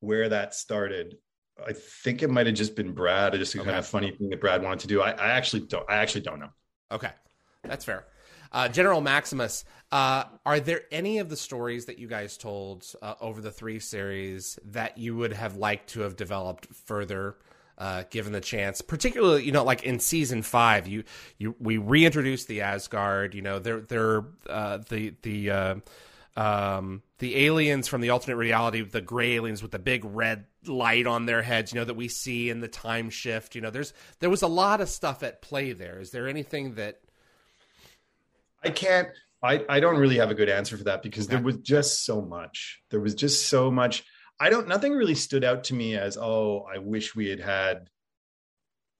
where that started. I think it might have just been Brad. Just a kind of funny thing that Brad wanted to do. I, I actually don't. I actually don't know. Okay, that's fair. Uh, General Maximus, uh, are there any of the stories that you guys told uh, over the three series that you would have liked to have developed further, uh, given the chance? Particularly, you know, like in season five, you you we reintroduced the Asgard. You know, they're they're uh, the the uh, um, the aliens from the alternate reality, the gray aliens with the big red light on their heads, you know, that we see in the time shift. You know, there's there was a lot of stuff at play there. Is there anything that I can't. I, I don't really have a good answer for that because Okay. there was just so much. There was just so much. I don't. Nothing really stood out to me as oh, I wish we had had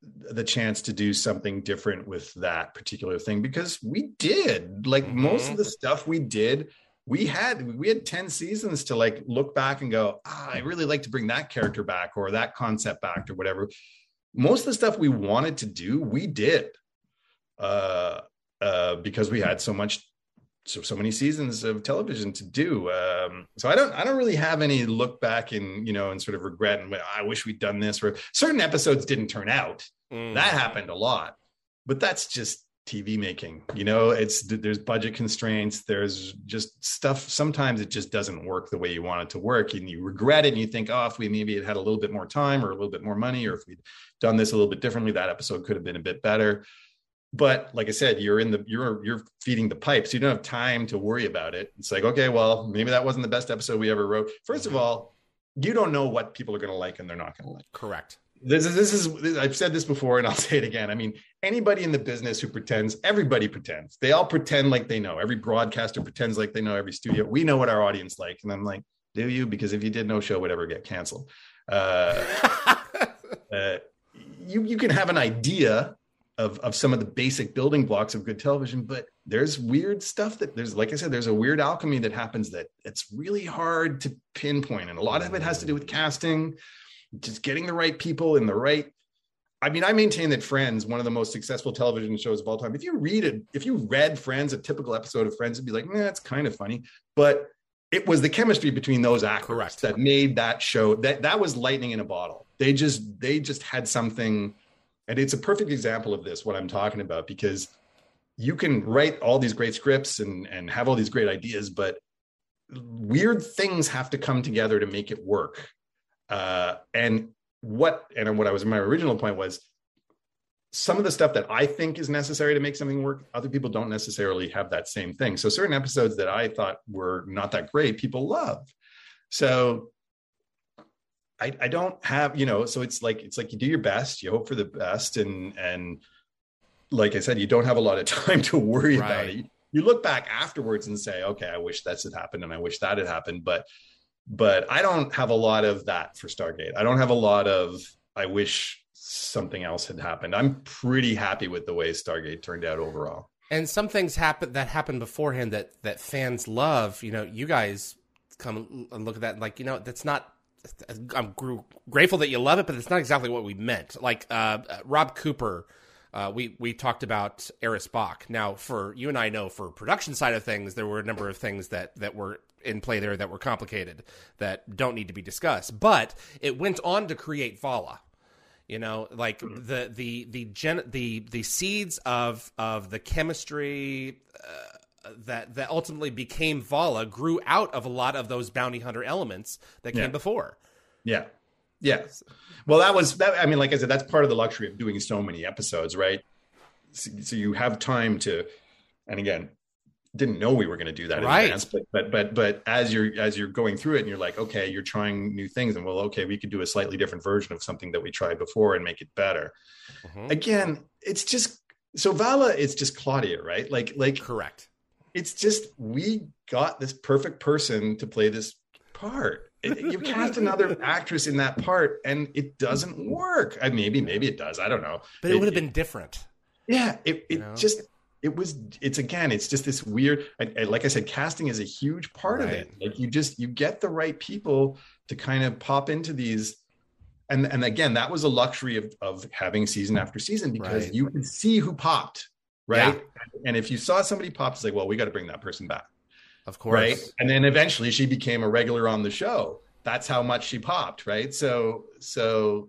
the chance to do something different with that particular thing because we did. Like most Mhm. of the stuff we did, we had we had 10 seasons to like look back and go, ah, I really like to bring that character back or that concept back or whatever. Most of the stuff we wanted to do, we did. Uh uh, because we had so much so so many seasons of television to do um so i don't i don't really have any look back and you know and sort of regret and i wish we'd done this or certain episodes didn't turn out Mm. that happened a lot but that's just tv making you know it's there's budget constraints there's just stuff sometimes it just doesn't work the way you want it to work and you regret it and you think oh if we maybe had had a little bit more time or a little bit more money or if we'd done this a little bit differently that episode could have been a bit better. But like i said you're in the you're you're feeding the pipes you don't have time to worry about it. It's like okay well maybe that wasn't the best episode we ever wrote. First of all you don't know what people are going to like and they're not going to like. Correct? This is this is I've said this before and I'll say it again. I mean, anybody in the business who pretends, everybody pretends. They all pretend like they know. Every broadcaster pretends like they know every studio. We know what our audience like. And I'm like, do you? Because if you did, no show would ever get canceled. Uh, uh, you you can have an idea of of some of the basic building blocks of good television, but there's weird stuff that there's like I said, there's a weird alchemy that happens that it's really hard to pinpoint, and a lot of it has to do with casting just getting the right people in the right I mean, I maintain that Friends, one of the most successful television shows of all time. If you read it, if you read Friends, a typical episode of Friends, it'd be like, nah, it's kind of funny. But it was the chemistry between those actors Correct. that made that show that that was lightning in a bottle. They just they just had something, and it's a perfect example of this, what I'm talking about, because you can write all these great scripts and and have all these great ideas, but weird things have to come together to make it work uh, and what and what I was my original point was some of the stuff that I think is necessary to make something work, other people don't necessarily have that same thing. So certain episodes that I thought were not that great, people love. So I, I don't have, you know, so it's like it's like you do your best, you hope for the best, and and like I said, you don't have a lot of time to worry right. about it. You look back afterwards and say, okay, I wish that's had happened and I wish that had happened, but but I don't have a lot of that for Stargate. I don't have a lot of I wish something else had happened. I'm pretty happy with the way Stargate turned out overall. And some things happen that happened beforehand that that fans love. You know, you guys come and look at that like you know that's not. I'm grateful that you love it, but it's not exactly what we meant. Like uh, Rob Cooper. Uh, we we talked about Aris Boch. Now, for you and I know, for production side of things, there were a number of things that that were in play there that were complicated that don't need to be discussed. But it went on to create Vala. You know, like mm-hmm. the the the gen the the seeds of of the chemistry uh, that that ultimately became Vala grew out of a lot of those bounty hunter elements that came yeah. before. Yeah. Yeah. Well, that was that. I mean, like I said, that's part of the luxury of doing so many episodes, right? So, so you have time to, and again, didn't know we were going to do that right. in advance, but but but but as you're as you're going through it and you're like, okay, you're trying new things, and well, okay, we could do a slightly different version of something that we tried before and make it better. Mm-hmm. Again, it's just so Vala, it's just Claudia, right? Like like correct. It's just we got this perfect person to play this part. you cast another actress in that part, and it doesn't work. I, maybe maybe it does. I don't know. But it, it would have been different. Yeah, it, it you know? just it was it's again it's just this weird I, I, like i said casting is a huge part right. of it. Like you just you get the right people to kind of pop into these. And and again that was a luxury of of having season after season because right. you could see who popped right? Yeah. and if you saw somebody pop it's like well we got to bring that person back. Of course. Right and then eventually she became a regular on the show. That's how much she popped right? So so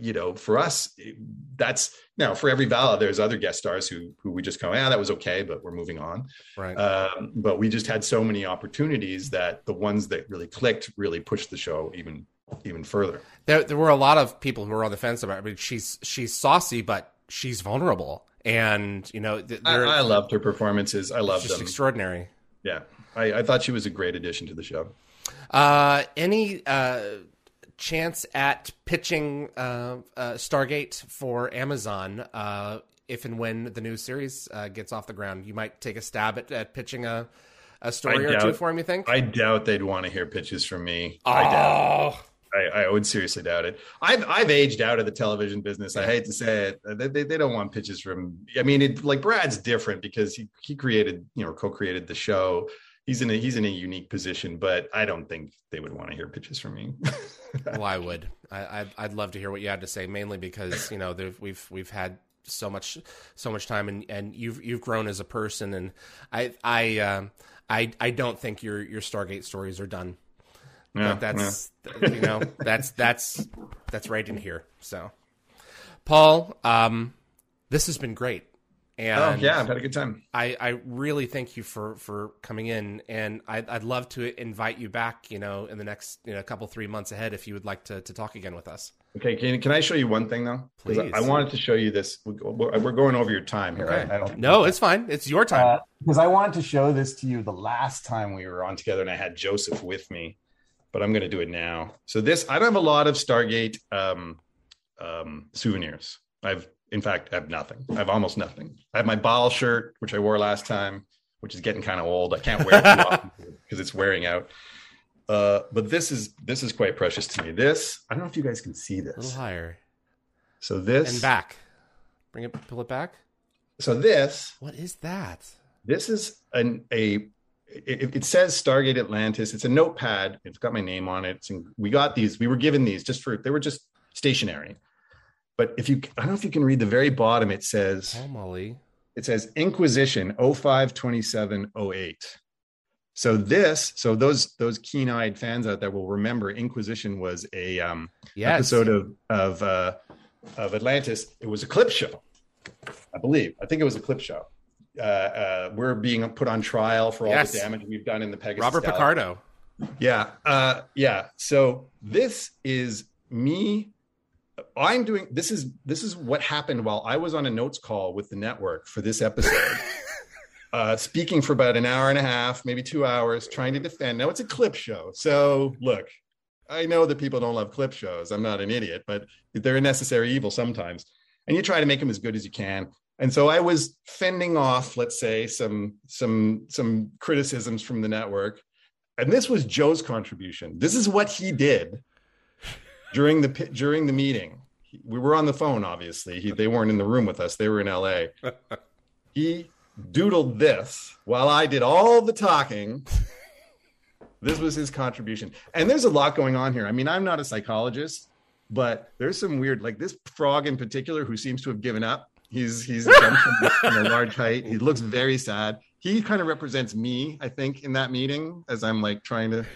you know, for us, that's now for every Vala, there's other guest stars who who we just go, yeah, that was okay, but we're moving on. Right. Um, but we just had so many opportunities that the ones that really clicked really pushed the show even even further. There there were a lot of people who were on the fence about. It. I mean, she's she's saucy, but she's vulnerable, and you know, I, I, loved her performances. I loved them. She's extraordinary. Yeah, I, I thought she was a great addition to the show. Uh, any uh chance at pitching uh, uh, Stargate for Amazon uh, if and when the new series uh, gets off the ground? You might take a stab at, at pitching a, a story I or doubt, two for him. You think? I doubt they'd want to hear pitches from me. Oh. I doubt. I, I, would seriously doubt it. I've I've aged out of the television business. I hate to say it. They, they, they don't want pitches from. I mean, it, like Brad's different because he he created you know co-created the show he's in a he's in a unique position, but I don't think they would want to hear pitches from me. well, I would. I, I'd, I'd love to hear what you had to say, mainly because you know we've we've had so much so much time, and, and you've you've grown as a person, and I I uh, I I don't think your your Stargate stories are done. Yeah, but that's yeah. you know that's that's that's right in here. So, Paul, um, this has been great. And oh yeah, I've had a good time. I, I really thank you for for coming in, and I'd, I'd love to invite you back. You know, in the next you know couple three months ahead, if you would like to to talk again with us. Okay, can can I show you one thing though? Please. I, I wanted to show you this. We're going over your time here. Okay. I, I, don't. No, it's fine. It's your time. Because uh, I wanted to show this to you the last time we were on together, and I had Joseph with me, but I'm going to do it now. So this, I don't have a lot of Stargate. Um, um, souvenirs. I've, in fact, I have nothing. I have almost nothing. I have my ball shirt, which I wore last time, which is getting kind of old. I can't wear it too often because it's wearing out. Uh, but this is this is quite precious to me. This I don't know if you guys can see this. A little higher So this and back. Bring it, pull it back. So this What is that? this is an a it, it says Stargate Atlantis. It's a notepad. It's got my name on it. It's in, we got these. We were given these just for they were just stationary. But if you I don't know if you can read the very bottom. It says Oh, Molly. it says Inquisition 052708. So this, so those those keen-eyed fans out there will remember Inquisition was a um, Yes. episode of of uh, of Atlantis. It was a clip show, I believe. I think it was a clip show. Uh, uh, we're being put on trial for all Yes. the damage we've done in the Pegasus. Robert. Picardo. Yeah, uh, yeah. So this is me. I'm doing this is this is what happened while I was on a notes call with the network for this episode. uh, speaking for about an hour and a half, maybe two hours, trying to defend. Now it's a clip show, so look, I know that people don't love clip shows. I'm not an idiot, but they're a necessary evil sometimes, and you try to make them as good as you can. And so I was fending off, let's say, some some some criticisms from the network and this was Joe's contribution. This is what he did during the during the meeting. We were on the phone, obviously. He, they weren't in the room with us; they were in L.A. he doodled this while I did all the talking. This was his contribution, and there's a lot going on here. I mean, I'm not a psychologist, but there's some weird, like this frog in particular, who seems to have given up. He's he's jumped from, a large height. He looks very sad. He kind of represents me, I think, in that meeting as I'm like trying to.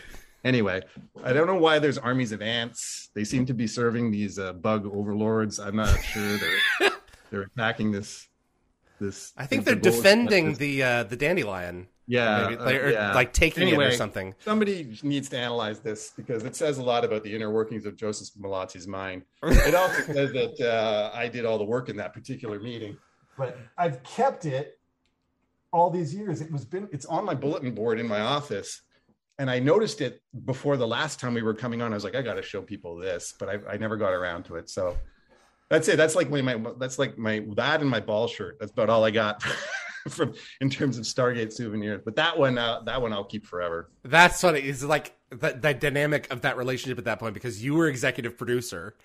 Anyway, I don't know why there's armies of ants. They seem to be serving these uh, bug overlords. I'm not sure they're they're attacking this this. I think they're defending the uh, the dandelion. yeah, Maybe, uh, like, or, yeah. like taking it or something. Somebody needs to analyze this because it says a lot about the inner workings of Joseph Mallozzi's mind. It also says that uh, I did all the work in that particular meeting, but I've kept it all these years. It was been it's on my bulletin board in my office, and I noticed it before the last time we were coming on. I was like, I got to show people this, but I, I never got around to it. So that's it. That's like my, that's like my that and my ball shirt. That's about all I got. From in terms of Stargate souvenirs, but that one, uh, that one I'll keep forever. That's what it is like the, the dynamic of that relationship at that point because you were executive producer.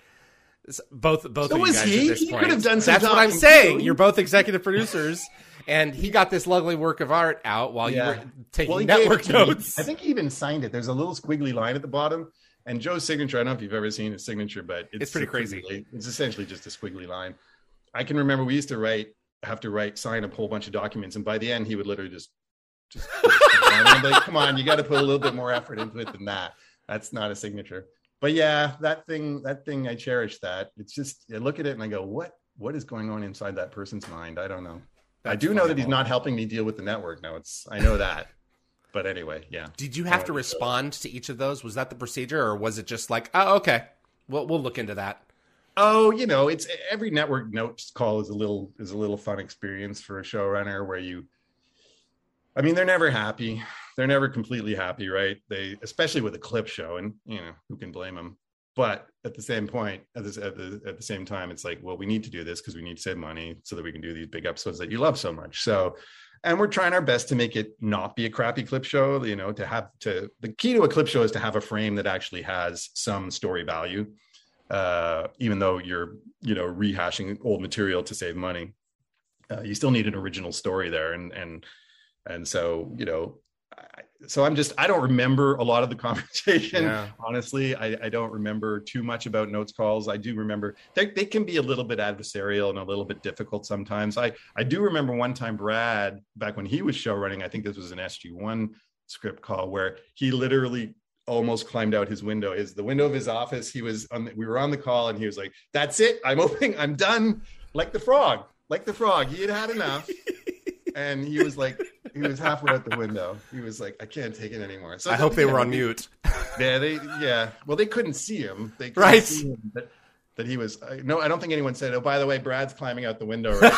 Both both So of you was guys he. at this He point. could have done some That's what I'm saying. You're both executive producers, and he got this lovely work of art out while you were taking Well, network it to me. notes. I think he even signed it. There's a little squiggly line at the bottom, and Joe's signature. I don't know if you've ever seen his signature, but it's, It's pretty crazy. It's essentially just a squiggly line. I can remember we used to write, have to write, sign a whole bunch of documents, and by the end, he would literally just, just. Like, come on, you got to put a little bit more effort into it than that. That's not a signature. But yeah, that thing, that thing, I cherish that. It's just, I look at it and I go, what, what is going on inside that person's mind? I don't know. I do know that he's not helping me deal with the network notes. I know that. But anyway, yeah. Did you have to respond to each of those? Was that the procedure, or was it just like, oh, okay, we'll we'll look into that? Oh, you know, it's every network notes call is a little is a little fun experience for a showrunner where you I mean, they're never happy. They're never completely happy, right? They especially with a clip show and, you know, who can blame them? But at the same point, at, at the at the same time, it's like, well, we need to do this because we need to save money so that we can do these big episodes that you love so much. So, and we're trying our best to make it not be a crappy clip show. You know, to have to the key to a clip show is to have a frame that actually has some story value, uh, even though you're you know rehashing old material to save money. Uh, you still need an original story there, and and and so you know so i'm just i don't remember a lot of the conversation Yeah. honestly. I, I don't remember too much about notes calls. I do remember they, they can be a little bit adversarial and a little bit difficult sometimes. I i do remember one time brad back when he was show running i think this was an sg1 script call where he literally almost climbed out his window. Is the window of his office he was on the, we were on the call and he was like that's it i'm opening i'm done. Like the frog like the frog. He had had enough. And he was like he was halfway out the window he was like i can't take it anymore so I hope they were on mute. yeah they yeah well they couldn't see him they couldn't Right. see him, but that he was uh, no i don't think anyone said oh by the way brad's climbing out the window right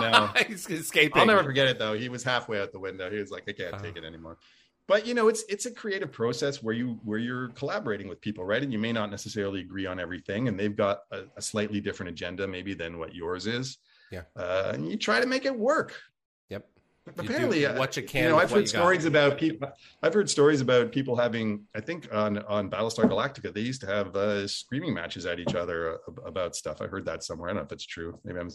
now. He's escaping. I'll never forget it though. He was halfway out the window. He was like, I can't Uh-huh. take it anymore. but you know it's it's a creative process where you where you're collaborating with people right and you may not necessarily agree on everything and they've got a, a slightly different agenda maybe than what yours is Yeah. uh, and you try to make it work Yep. You apparently uh, what you can you know i've heard you got. stories about people i've heard stories about people having i think on on battlestar galactica they used to have uh, screaming matches at each other uh, about stuff i heard that somewhere i don't know if it's true maybe i'm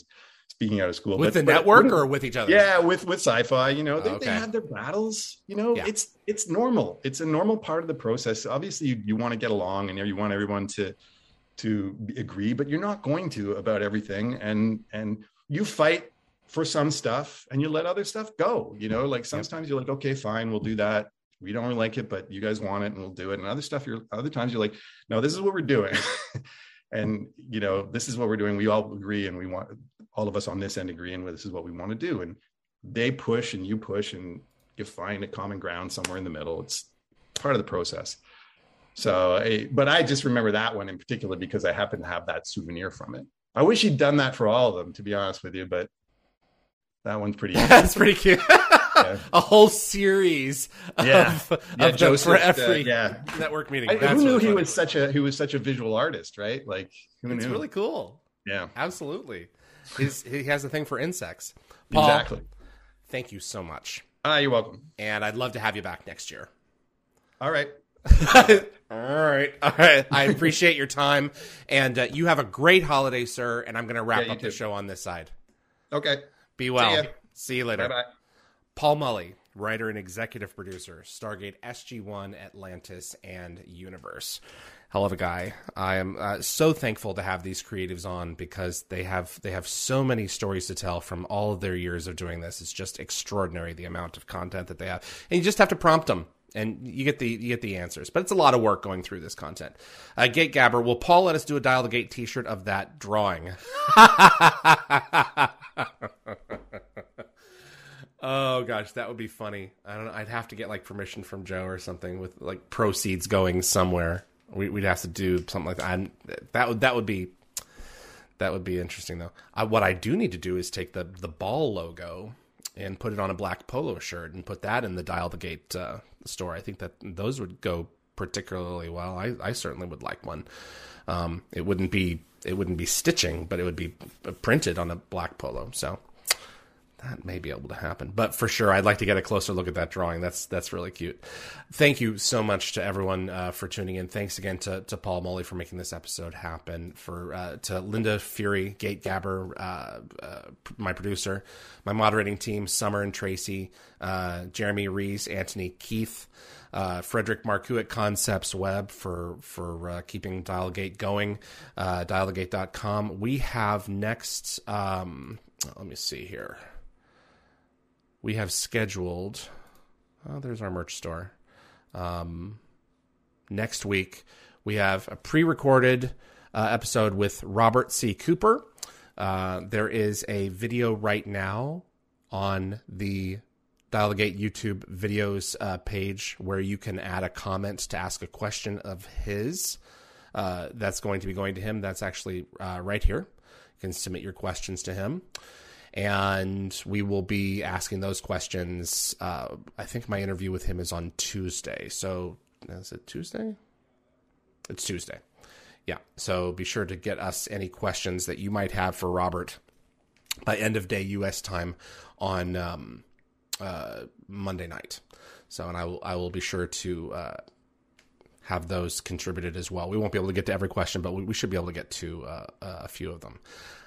speaking out of school with but- the but- network or with each other. yeah with with sci-fi you know they, Okay. they have their battles you know Yeah. it's it's normal it's a normal part of the process obviously you, you want to get along and you want everyone to to agree but you're not going to about everything and and you fight for some stuff and you let other stuff go you know like sometimes you're like okay fine we'll do that. We don't really like it but you guys want it and we'll do it. And other stuff you're other times you're like no this is what we're doing. And you know this is what we're doing. We all agree and we want all of us on this end agree and this is what we want to do. And they push and you push and you find a common ground somewhere in the middle. It's part of the process. So but i just remember that one in particular because i happen to have that souvenir from it. I wish he'd done that for all of them to be honest with you but that one's pretty That's pretty cute. A whole series Yeah. of, Yeah, of the Joseph, for uh, every yeah. network meeting. I, who knew he funny. was such a he was such a visual artist right like who It's knew really cool. yeah Absolutely. He's, he has a thing for insects. Paul, exactly thank you so much. ah you're welcome And I'd love to have you back next year. all right all right. All right. I appreciate your time. And uh, you have a great holiday, sir. And I'm going to wrap Yeah, you up the show on this side. okay Be well. ya. See you later. bye bye Paul Mullie, writer and executive producer, Stargate SG1, Atlantis, and Universe. Hell of a guy. I am uh, so thankful to have these creatives on because they have they have so many stories to tell from all of their years of doing this. It's just extraordinary the amount of content that they have, and you just have to prompt them. And you get the you get the answers, but it's a lot of work going through this content. Uh, Gate Gabber, will Paul let us do a Dial the Gate T-shirt of that drawing? Oh gosh, that would be funny. I don't know. I'd have to get like permission from Joe or something with like proceeds going somewhere. We, we'd have to do something like that. I'm, that would that would be that would be interesting though. I, what I do need to do is take the the ball logo and put it on a black polo shirt and put that in the Dial the Gate uh, store. I think that those would go particularly well. I, I certainly would like one. Um, it wouldn't be it wouldn't be stitching, but it would be printed on a black polo. So that may be able to happen. But for sure, I'd like to get a closer look at that drawing. That's that's really cute. Thank you so much to everyone uh, for tuning in. Thanks again to, to Paul Mullie for making this episode happen. For uh, to Linda Fury, Gate Gabber, uh, uh, my producer, my moderating team, Summer and Tracy, uh, Jeremy Reese, Anthony Keith. Uh, Frederick Marcoux at Concepts Web for for uh, keeping Dialgate going. Uh, dialgate.com. We have next. Um, let me see here we have scheduled. Oh, there's our merch store. Um, next week, we have a pre recorded uh, episode with Robert C. Cooper. Uh, there is a video right now on the Dial the Gate YouTube videos uh, page where you can add a comment to ask a question of his. Uh, that's going to be going to him. That's actually uh, right here. You can submit your questions to him and we will be asking those questions. Uh, I think my interview with him is on Tuesday. So is it Tuesday? It's Tuesday. Yeah. So be sure to get us any questions that you might have for Robert by end of day U.S. time on um, uh, Monday night. So, and I will I will be sure to uh, have those contributed as well. We won't be able to get to every question, but we, we should be able to get to uh, a few of them.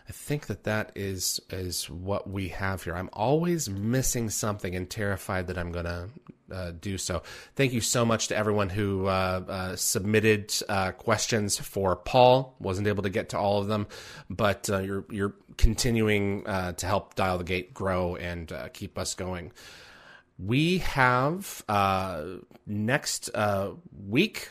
I think that that is is what we have here. I'm always missing something and terrified that I'm going to uh, do so. Thank you so much to everyone who uh, uh, submitted uh, questions for Paul. Wasn't able to get to all of them, but uh, you're you're continuing uh, to help Dial the Gate grow and keep us going. We have uh, next uh, week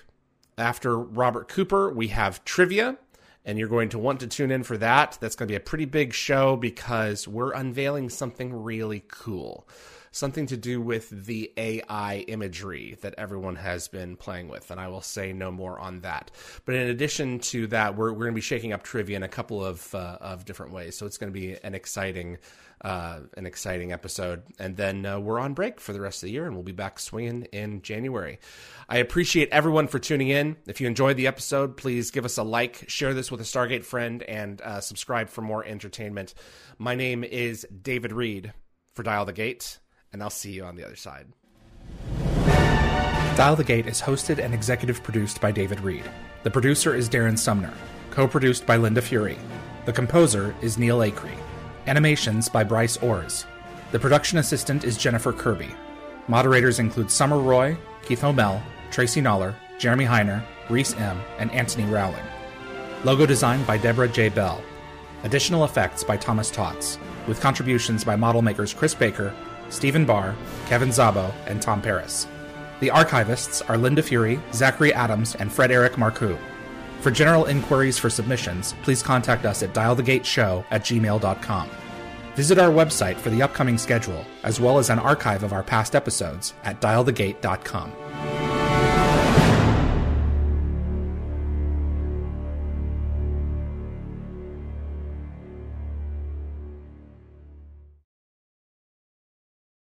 after Robert Cooper, we have trivia and you're going to want to tune in for that. That's going to be a pretty big show because we're unveiling something really cool. Something to do with the AI imagery that everyone has been playing with, and I will say no more on that. But in addition to that, we're, we're going to be shaking up trivia in a couple of uh, of different ways, so it's going to be an exciting uh, an exciting episode. And then uh, we're on break for the rest of the year, and we'll be back swinging in January. I appreciate everyone for tuning in. If you enjoyed the episode, please give us a like, share this with a Stargate friend, and uh, subscribe for more entertainment. My name is David Read for Dial the Gate, and I'll see you on the other side. Dial the Gate is hosted and executive produced by David Read. The producer is Darren Sumner, co produced by Linda Fury. The composer is Neil Acree. Animations by Bryce Orrs. The production assistant is Jennifer Kirby. Moderators include Summer Roy, Keith O'Mell, Tracy Noller, Jeremy Heiner, Reese M., and Anthony Rowling. Logo design by Deborah J. Bell. Additional effects by Thomas Tots, with contributions by model makers Chris Baker, Stephen Barr, Kevin Zabo, and Tom Paris. The archivists are Linda Fury, Zachary Adams, and Frederick Marcoux. For general inquiries for submissions, please contact us at dialthegateshow at gmail.com. Visit our website for the upcoming schedule, as well as an archive of our past episodes at dialthegate.com.